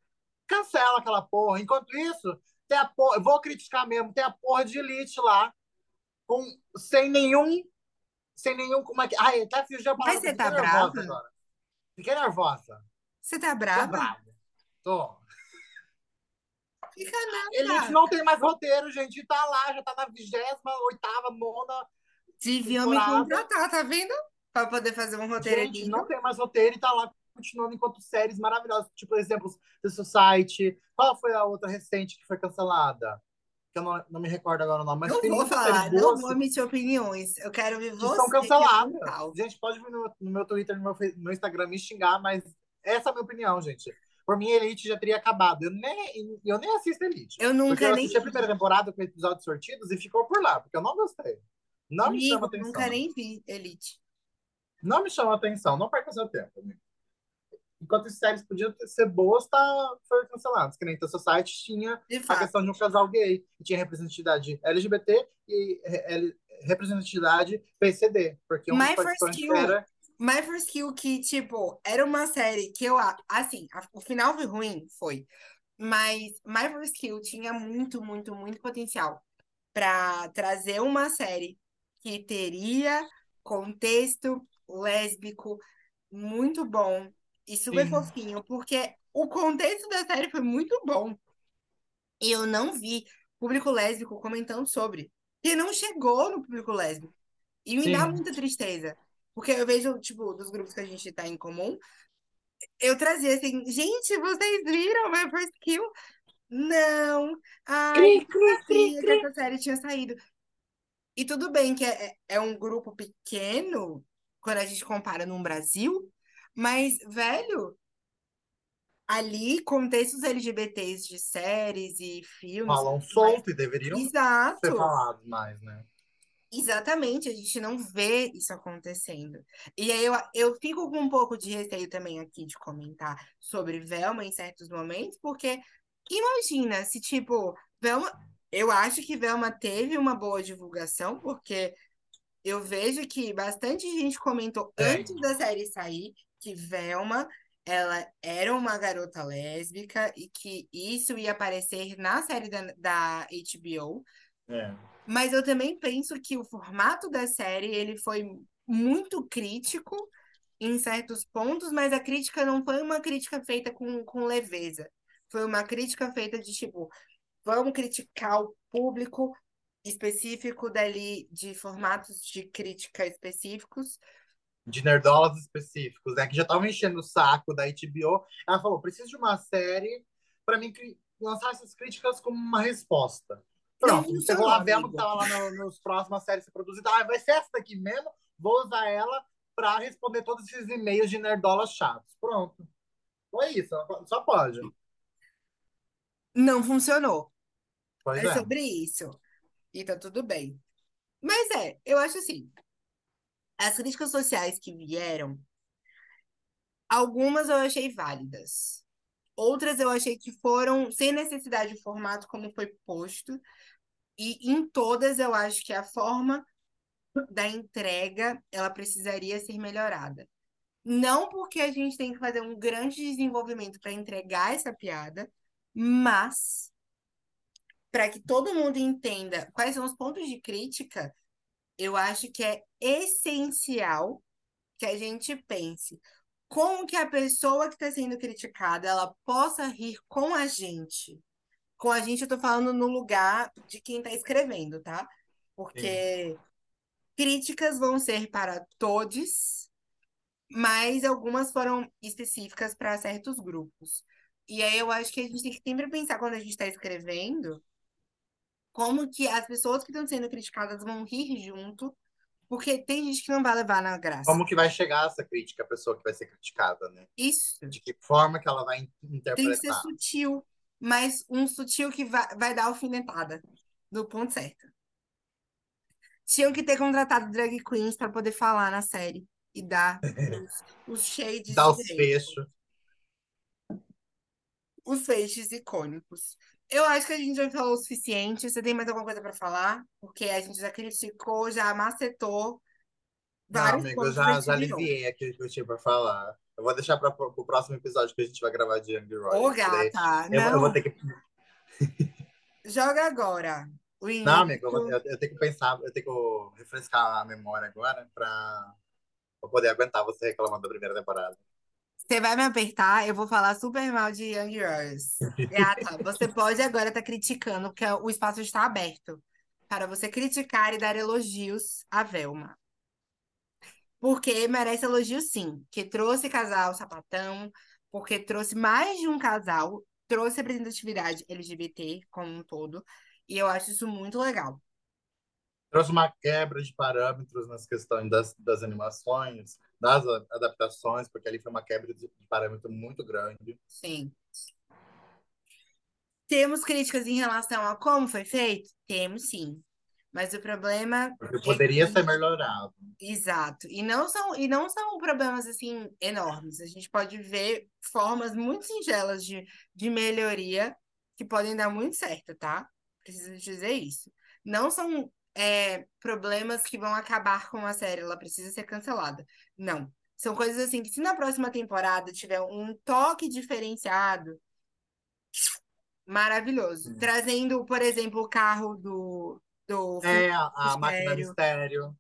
cancela aquela porra. Enquanto isso, tem a porra, eu vou criticar mesmo, tem a porra de Elite lá, com, sem nenhum. Sem nenhum. Como é que. Ai, até a palavra. Mas você tá brava? agora. Fiquei nervosa. Você tá Tô brava? brava. Tô. Fica nada. Elite não tem mais roteiro, gente. Tá lá, já tá na vigésima, oitava, nona. Deviam me contratar, tá vendo? Pra poder fazer um roteiro Gente, não tem mais roteiro e tá lá continuando enquanto séries maravilhosas. Tipo, exemplos, The Society. Qual foi a outra recente que foi cancelada? Que eu não, não me recordo agora o nome. Mas Não tem vou falar, não vou emitir opiniões. Eu quero ver que você. são é canceladas. Gente, pode vir no, no meu Twitter, no meu, no meu Instagram me xingar, mas essa é a minha opinião, gente. Por mim, Elite já teria acabado. Eu nem, eu nem assisto Elite. Eu nunca eu nem assisti a primeira temporada com episódios sortidos e ficou por lá, porque eu não gostei. Não me chama Amigo, atenção. nunca nem vi Elite. Não me chama atenção, não perca seu tempo. amigo. Enquanto as séries podiam ser boas, tá, foram canceladas. Que nem então, seu site tinha a questão de um casal gay, e tinha representatividade LGBT e representatividade PCD, porque um My Kill. era My First Kill, que, tipo, era uma série que eu... Assim, o final foi ruim, foi. Mas My First Kill tinha muito, muito, muito potencial pra trazer uma série que teria contexto lésbico muito bom e super Sim. fofinho, porque o contexto da série foi muito bom. E eu não vi público lésbico comentando sobre. E não chegou no público lésbico. E me dá Sim. muita tristeza. Porque eu vejo, tipo, dos grupos que a gente tá em comum, eu trazia assim, gente, vocês viram My First Kill? Não. Ai, Cri, cri, cri, cri. essa série tinha saído. E tudo bem que é, é um grupo pequeno, quando a gente compara no Brasil, mas, velho, ali, contextos LGBTs de séries e filmes. falam mas- solto e deveriam ser Exato. falados mais, né? Exatamente, a gente não vê isso acontecendo. E aí eu, eu fico com um pouco de receio também aqui de comentar sobre Velma em certos momentos, porque imagina se, tipo, Velma. Eu acho que Velma teve uma boa divulgação, porque eu vejo que bastante gente comentou Tem. antes da série sair que Velma ela era uma garota lésbica e que isso ia aparecer na série da, da HBO. É. Mas eu também penso que o formato da série ele foi muito crítico em certos pontos, mas a crítica não foi uma crítica feita com, com leveza. Foi uma crítica feita de tipo, vamos criticar o público específico dali, de formatos de crítica específicos. De nerdolas específicos, né? Que já estavam enchendo o saco da HBO. Ela falou: preciso de uma série para mim lançar essas críticas como uma resposta. Pronto, chegou a Velma amigo. que tava lá no, nos próximas séries produzidas. Ah, vai ser essa daqui mesmo? Vou usar ela para responder todos esses e-mails de nerdolas chatos. Pronto. Foi isso, só pode. Não funcionou. Pois É é. sobre isso. E tá tudo bem. Mas é, eu acho assim, as críticas sociais que vieram, algumas eu achei válidas. Outras eu achei que foram sem necessidade de formato como foi posto. E em todas eu acho que a forma da entrega, ela precisaria ser melhorada. Não porque a gente tem que fazer um grande desenvolvimento para entregar essa piada, mas para que todo mundo entenda quais são os pontos de crítica, eu acho que é essencial que a gente pense como que a pessoa que está sendo criticada ela possa rir com a gente. Com a gente, eu tô falando no lugar de quem está escrevendo, tá? Porque críticas vão ser para todos, mas algumas foram específicas para certos grupos. E aí eu acho que a gente tem que sempre pensar quando a gente está escrevendo como que as pessoas que estão sendo criticadas vão rir junto, porque tem gente que não vai levar na graça. Como que vai chegar essa crítica, a pessoa que vai ser criticada, né? Isso De que forma que ela vai in- tem que ser interpretar? sutil, mas um sutil que vai, vai dar alfinetada no ponto certo. Tinham que ter contratado drag queens para poder falar na série e dar os, os shades Dá os fechos. os feixes icônicos. Eu acho que a gente já falou o suficiente. Você tem mais alguma coisa para falar? Porque a gente já criticou, já macetou Não, vários amigo, eu já, já aliviei aquilo que eu tinha pra falar. Eu vou deixar para o próximo episódio que a gente vai gravar de Young Roy. Ô, gata, Eu, eu não, vou ter que. joga agora. O Não, amigo, eu, vou- início. eu, eu tenho que pensar, eu tenho que refrescar a memória agora pra poder aguentar você reclamando da primeira temporada. Você vai me apertar, eu vou falar super mal de Young Royals. Gata, você pode agora estar criticando, porque o espaço está aberto para você criticar e dar elogios à Velma. Porque merece elogio, sim. Que trouxe casal sapatão, porque trouxe mais de um casal, trouxe representatividade LGBT como um todo. E eu acho isso muito legal. Trouxe uma quebra de parâmetros nas questões das, das animações, das adaptações, porque ali foi uma quebra de parâmetro muito grande. Sim. Temos críticas em relação a como foi feito? Temos sim. Mas o problema. Porque poderia é que... ser melhorado. Exato. E não, são, e não são problemas assim enormes. A gente pode ver formas muito singelas de, de melhoria que podem dar muito certo, tá? Preciso dizer isso. Não são é, problemas que vão acabar com a série, ela precisa ser cancelada. Não. São coisas assim que, se na próxima temporada tiver um toque diferenciado, maravilhoso. Hum. Trazendo, por exemplo, o carro do. do é, a, máquina mistério.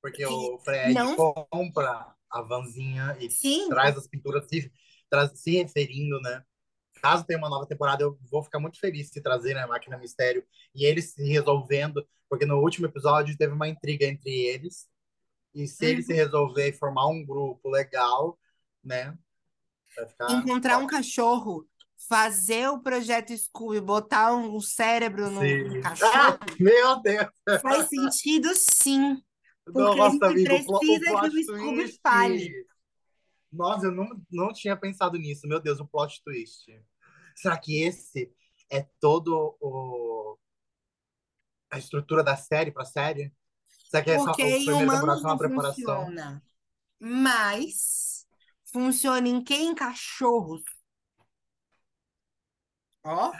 Porque que o Fred não... compra a vanzinha e Sim. traz as pinturas se, traz, se referindo, né? Caso tenha uma nova temporada, eu vou ficar muito feliz se trazer né, a Máquina Mistério e eles se resolvendo, porque no último episódio teve uma intriga entre eles. E se uhum. eles se resolver formar um grupo legal, né? Encontrar um cachorro, fazer o projeto Scooby, botar um, um cérebro no, no cachorro. Ah, meu Deus! Faz sentido sim. Porque Nossa, a gente amigo, precisa o, o que o Scooby fale. Nossa, eu não, não tinha pensado nisso. Meu Deus, o plot twist. Será que esse é todo o a estrutura da série para série? Será que é Porque só, a primeira temporada uma preparação? Funciona, mas funciona em quem? Cachorros. Ó.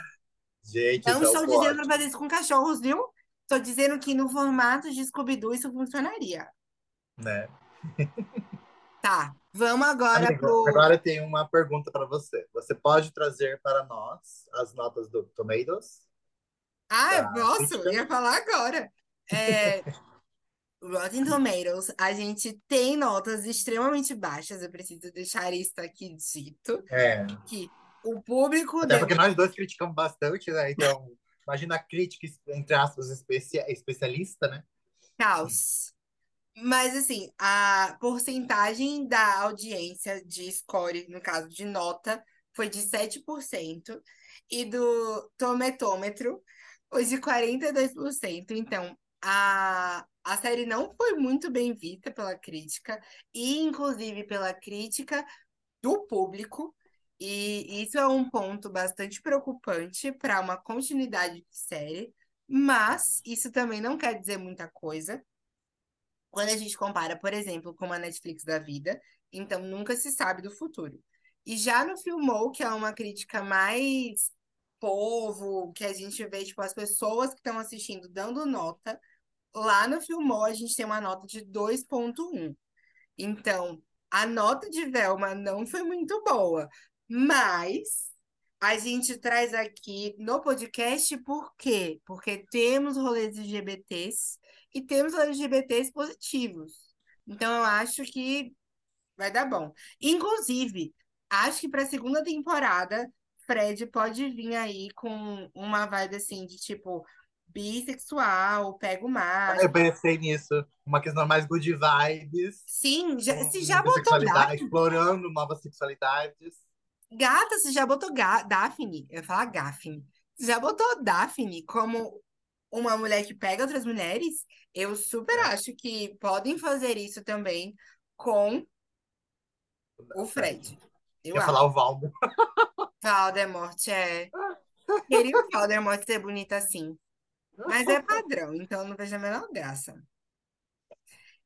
Gente, não estou é dizendo para fazer isso com cachorros, viu? Estou dizendo que no formato de Scooby-Doo isso funcionaria. Né? Tá, vamos agora Amigo, pro... Agora tem uma pergunta para você. Você pode trazer para nós as notas do Tomatoes? Ah, posso? Eu ia falar agora. É... Rotten Tomatoes, a gente tem notas extremamente baixas, eu preciso deixar isso aqui dito. É. Que o público. Até porque nós dois criticamos bastante, né? Então, imagina a crítica, entre aspas, especia... especialista, né? Caos. Mas, assim, a porcentagem da audiência de score, no caso de nota, foi de 7%, e do tometômetro foi de 42%. Então, a, a série não foi muito bem vista pela crítica, e inclusive pela crítica do público, e isso é um ponto bastante preocupante para uma continuidade de série, mas isso também não quer dizer muita coisa, quando a gente compara, por exemplo, com a Netflix da vida, então nunca se sabe do futuro. E já no Filmou, que é uma crítica mais povo, que a gente vê, tipo, as pessoas que estão assistindo dando nota, lá no Filmou a gente tem uma nota de 2.1. Então, a nota de Velma não foi muito boa, mas a gente traz aqui no podcast por quê? Porque temos rolês LGBTs e temos LGBTs positivos. Então, eu acho que vai dar bom. Inclusive, acho que para a segunda temporada, Fred pode vir aí com uma vibe assim de tipo bissexual, pego mais. Eu pensei nisso. Uma questão mais good vibes. Sim, já, se já botou Daphne. Explorando novas sexualidades. Gata, você já botou Ga Daphne? Eu ia falar Gaffney. Você já botou Daphne como uma mulher que pega outras mulheres? Eu super é. acho que podem fazer isso também com o Fred. Eu ia falar o Valdo. Valdemort é. Queria o Valdemort ser bonita assim. Mas é padrão, então não vejo a menor graça.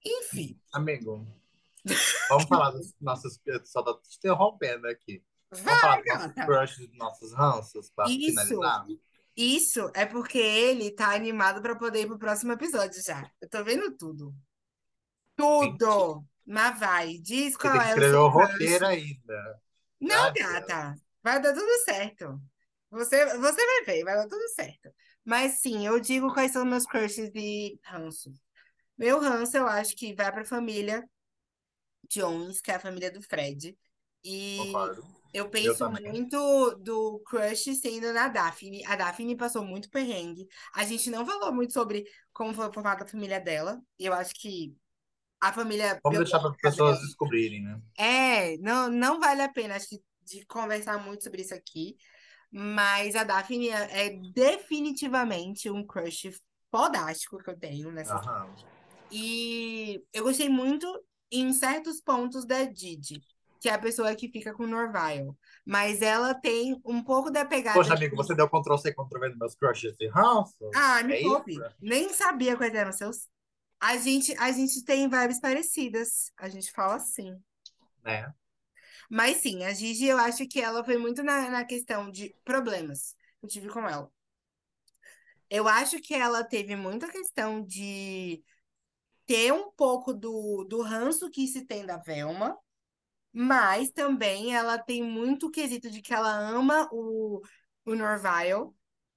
Enfim. Amigo, vamos falar dos nossos. Só tô te interrompendo aqui. Vamos falar dos nossos crushes, dos nossos ranços, para finalizar. Isso é porque ele tá animado para poder ir pro próximo episódio já. Eu tô vendo tudo. Tudo! Gente. Mas vai, diz qual Você tem que é o roteiro ainda. Não, ah, gata. Vai dar tudo certo. Você, você vai ver, vai dar tudo certo. Mas sim, eu digo quais são meus crushes de ranço. Meu ranço, eu acho que vai pra família Jones, que é a família do Fred. E Concordo. Eu penso eu muito do crush sendo na Daphne. A Daphne passou muito perrengue. A gente não falou muito sobre como foi o formato da família dela. Eu acho que a família. Vamos deixar para as pessoas dela, descobrirem, né? É, não, não vale a pena acho que, de conversar muito sobre isso aqui. Mas a Daphne é, é definitivamente um crush fodástico que eu tenho nessa. Aham. E eu gostei muito em certos pontos da Didi, que é a pessoa que fica com o Norvile. Mas ela tem um pouco da pegada. Poxa, de- amigo, você deu Ctrl C, Ctrl V nos meus crushes de ranço? Ah, me É poupe. Nem sabia quais eram seus. A gente, a gente tem vibes parecidas. A gente fala assim. Né? Mas sim, a Gigi, eu acho que ela foi muito na, na questão de problemas que eu tive com ela. Eu acho que ela teve muita questão de ter um pouco do, do ranço que se tem da Velma, mas também ela tem muito quesito de que ela ama o, o Norvile,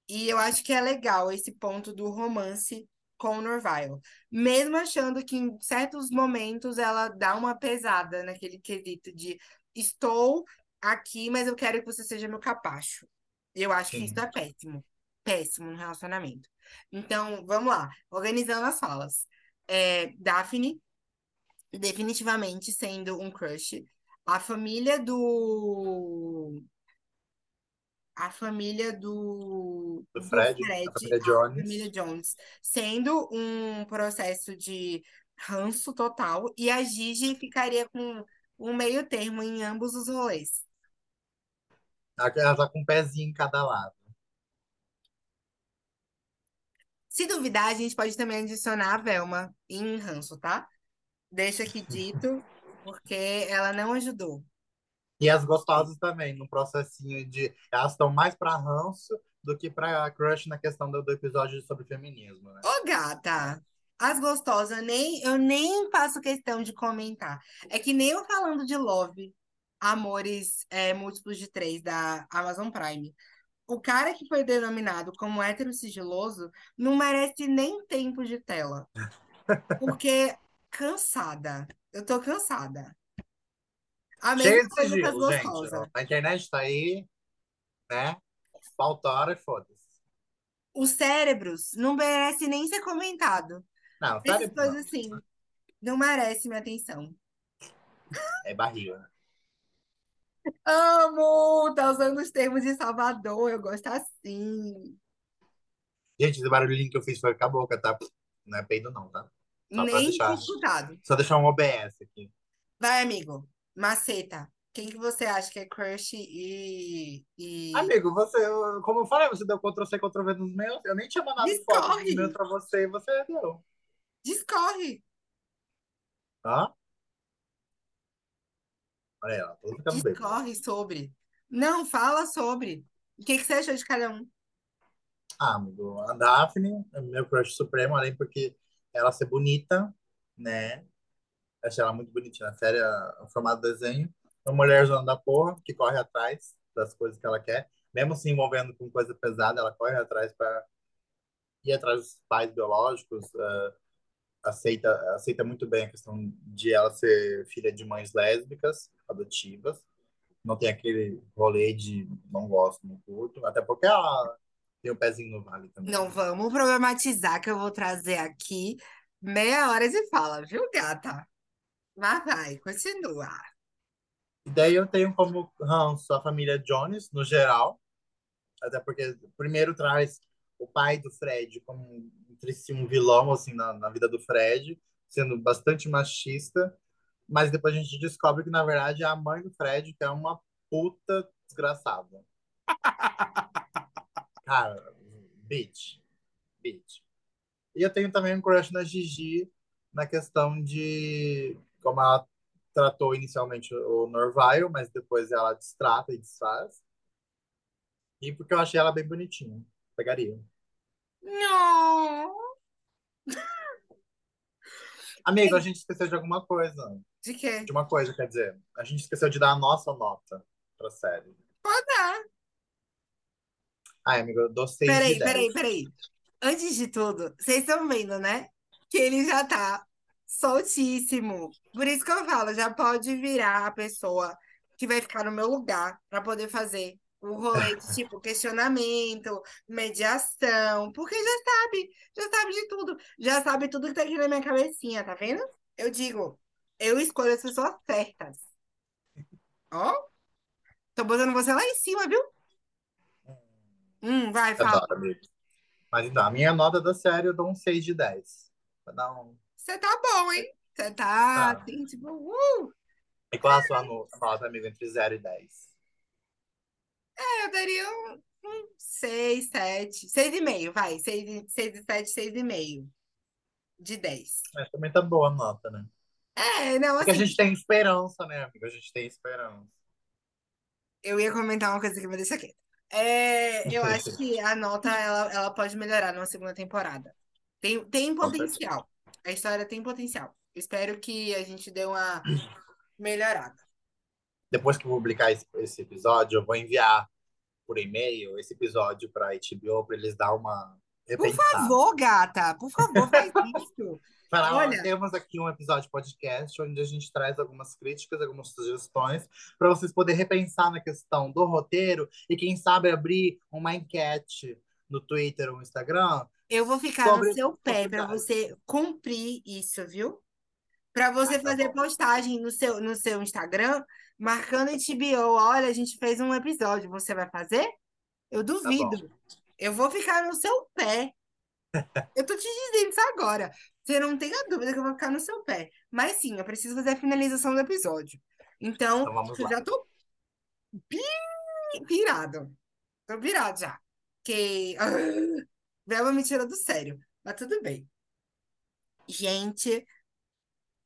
e eu acho que é legal esse ponto do romance com o Norvile. Mesmo achando que em certos momentos ela dá uma pesada naquele quesito de estou aqui, mas eu quero que você seja meu capacho. Eu acho que isso é péssimo. Péssimo no relacionamento. Então, vamos lá. Organizando as falas. É, Daphne, definitivamente sendo um crush. A família do. A família do. Do Fred, a família Jones. família Jones, sendo um processo de ranço total. E a Gigi ficaria com um meio termo em ambos os rolês. Ela tá com um pezinho em cada lado. Se duvidar, a gente pode também adicionar a Velma em ranço, tá? Deixa aqui dito, porque ela não ajudou. E as gostosas também, no processinho de. Elas estão mais pra ranço do que pra crush na questão do, do episódio sobre feminismo, né? Ô, gata, as gostosas, nem, eu nem faço questão de comentar. É que nem eu falando de Love, Amores é, Múltiplos de Três, da Amazon Prime. O cara que foi denominado como hétero sigiloso não merece nem tempo de tela. Porque cansada. Eu tô cansada. A mesma coisa gente. A internet tá aí, né? Falta hora e foda-se. Os cérebros não merecem nem ser comentado. Não, Essas coisas Não, assim não merecem minha atenção. é barriga. Amo! Tá usando os termos de Salvador, eu gosto assim. Gente, esse barulhinho que eu fiz foi com a boca, tá? Não é peido, não, tá? Só Nem deixar- escutado. Só deixar um OBS aqui. Vai, amigo. Maceta. Quem que você acha que é crush e... e... Amigo, você, como eu falei, você deu Ctrl C, Ctrl V nos meus. Eu nem tinha mandado foto Discorre. dos meus pra você e você deu. Discorre. Tá? Olha ela, tô ficando bem. Discorre sobre. Não, fala sobre. O que, que você achou de cada um? Ah, amigo, a Daphne é meu crush supremo, além porque ela ser bonita, né? Achei ela muito bonitinha. A série, o formato desenho. Uma mulher zona da porra, que corre atrás das coisas que ela quer. Mesmo se envolvendo com coisa pesada, ela corre atrás para ir atrás dos pais biológicos. ah, aceita, aceita muito bem a questão de ela ser filha de mães lésbicas, adotivas. Não tem aquele rolê de não gosto, não curto. Até porque ela tem o pezinho no vale também. Não vamos problematizar que eu vou trazer aqui meia hora de fala, viu, gata? Mas vai, continua. E daí eu tenho como ranço a família Jones, no geral. Até porque, primeiro, traz o pai do Fred como entre si um vilão, assim, na, na vida do Fred, sendo bastante machista. Mas depois a gente descobre que, na verdade, é a mãe do Fred, que é uma puta desgraçada. Cara, bitch. Bitch. E eu tenho também um crush na Gigi, na questão de como ela tratou inicialmente o Norvile, mas depois ela destrata e desfaz. E porque eu achei ela bem bonitinha. Pegaria. Não. Amigo, a gente esqueceu de alguma coisa. De quê? De uma coisa, quer dizer. A gente esqueceu de dar a nossa nota pra série. Ai, amigo, eu dou 6 Peraí, de 10. peraí, peraí. Antes de tudo, vocês estão vendo, né? Que ele já tá soltíssimo. Por isso que eu falo, já pode virar a pessoa que vai ficar no meu lugar para poder fazer o rolê de tipo questionamento, mediação, porque já sabe, já sabe de tudo, já sabe tudo que tá aqui na minha cabecinha, tá vendo? Eu digo, eu escolho as pessoas certas. Ó, tô botando você lá em cima, viu? Hum, vai, fala. Adoro, amigo. Mas então, a minha nota da série eu dou um 6 de 10. Pra dar um... Você tá bom, hein? Você tá, Tá. assim, tipo, uh! E qual a sua no- nota, amigo, entre 0 e 10? Eu daria um, um 6, 7, 6,5, vai. 6, 6 e 7, 6,5 de 10. Mas também tá boa a nota, né? É, não, Porque a assim, gente tem esperança, né, amigo? A gente tem esperança. eu ia comentar uma coisa que eu vou deixar quieta. É, eu acho que a nota, ela, ela pode melhorar numa segunda temporada. Tem, tem potencial. A história tem potencial. Espero que a gente dê uma melhorada. Depois que eu publicar esse, esse episódio, eu vou enviar por e-mail esse episódio pra HBO pra eles dar uma Por repensada. favor, gata, por favor, faz isso. Ó, Olha. temos aqui um episódio podcast onde a gente traz algumas críticas, algumas sugestões para vocês poderem repensar na questão do roteiro e quem sabe abrir uma enquete no Twitter ou no Instagram. Eu vou ficar Sobre no seu pé para você cumprir isso, viu? Para você Ah, tá fazer bom. postagem no seu, no seu Instagram, marcando HBO. Olha, a gente fez um episódio. Você vai fazer? Eu Tá duvido. Eu vou ficar no seu pé. Eu tô te dizendo isso agora. Você não tenha dúvida que eu vou ficar no seu pé. Mas sim, eu preciso fazer a finalização do episódio. Então, Então eu já tô pi- pirado. Tô pirado já. Que. Velma me tirou do sério. Mas tudo bem. Gente,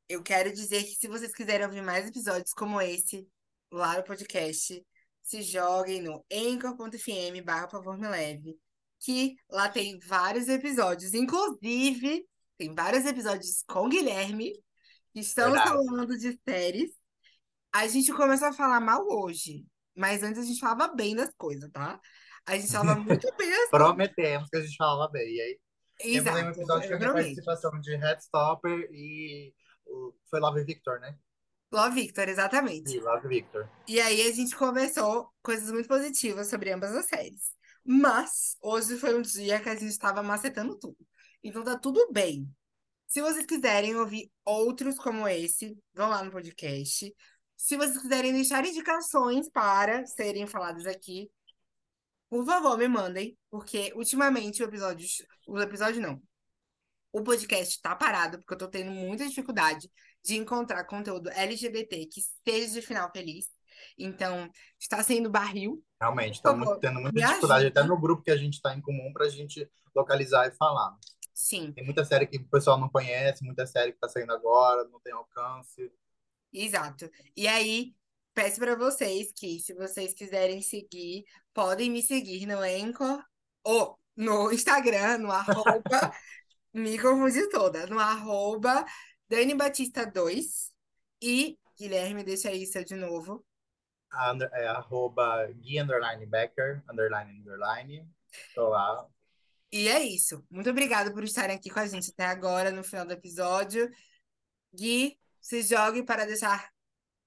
eu quero dizer que se vocês quiserem ouvir mais episódios como esse, lá no podcast, se joguem no anchor.fm barra Pavor Me Leve, que lá tem vários episódios, inclusive tem vários episódios com Guilherme, que estamos Verdade. falando de séries. A gente começou a falar mal hoje, mas antes a gente falava bem das coisas, tá? A gente falava muito bem das coisas. Prometemos que a gente falava bem. E aí temos aí um Exato, episódio com a prometo. participação de Headstopper e o- foi Love Victor, né? Love Victor, exatamente. E Love Victor. E aí a gente conversou coisas muito positivas sobre ambas as séries. Mas hoje foi um dia que a gente estava macetando tudo. Então tá tudo bem. Se vocês quiserem ouvir outros como esse, vão lá no podcast. Se vocês quiserem deixar indicações para serem faladas aqui, por favor, me mandem, porque ultimamente o episódio, o episódio não. O podcast tá parado, porque eu tô tendo muita dificuldade de encontrar conteúdo LGBT que seja de final feliz. Então, está sendo barril. Realmente, tá muito, tendo muita dificuldade, ajuda. até no grupo que a gente tá em comum pra gente localizar e falar. Sim, Tem muita série que o pessoal não conhece, muita série que tá saindo agora, não tem alcance. exato. E aí, peço para vocês que, se vocês quiserem seguir, podem me seguir no Anchor ou no Instagram, no arroba, me confundi toda, no arroba Dani Batista 2 e Guilherme, deixa seu de novo. Under- é arroba Gui underline Becker, underline, underline. Tô lá. E é isso. Muito obrigada por estarem aqui com a gente até agora, no final do episódio. Gui, se jogue para deixar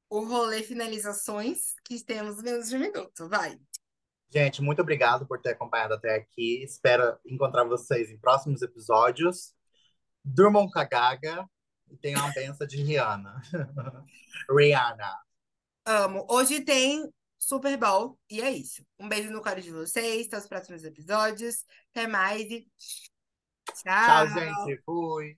o rolê finalizações, que temos menos de um minuto. Vai. Gente, muito obrigado por ter acompanhado até aqui. Espero encontrar vocês em próximos episódios. Durmam com a Gaga e tenham uma benção de Rihanna. Rihanna. Amo. Hoje tem Super Bowl e é isso. Um beijo no colo de vocês. Até os próximos episódios. Até mais e Tchau, gente. Fui.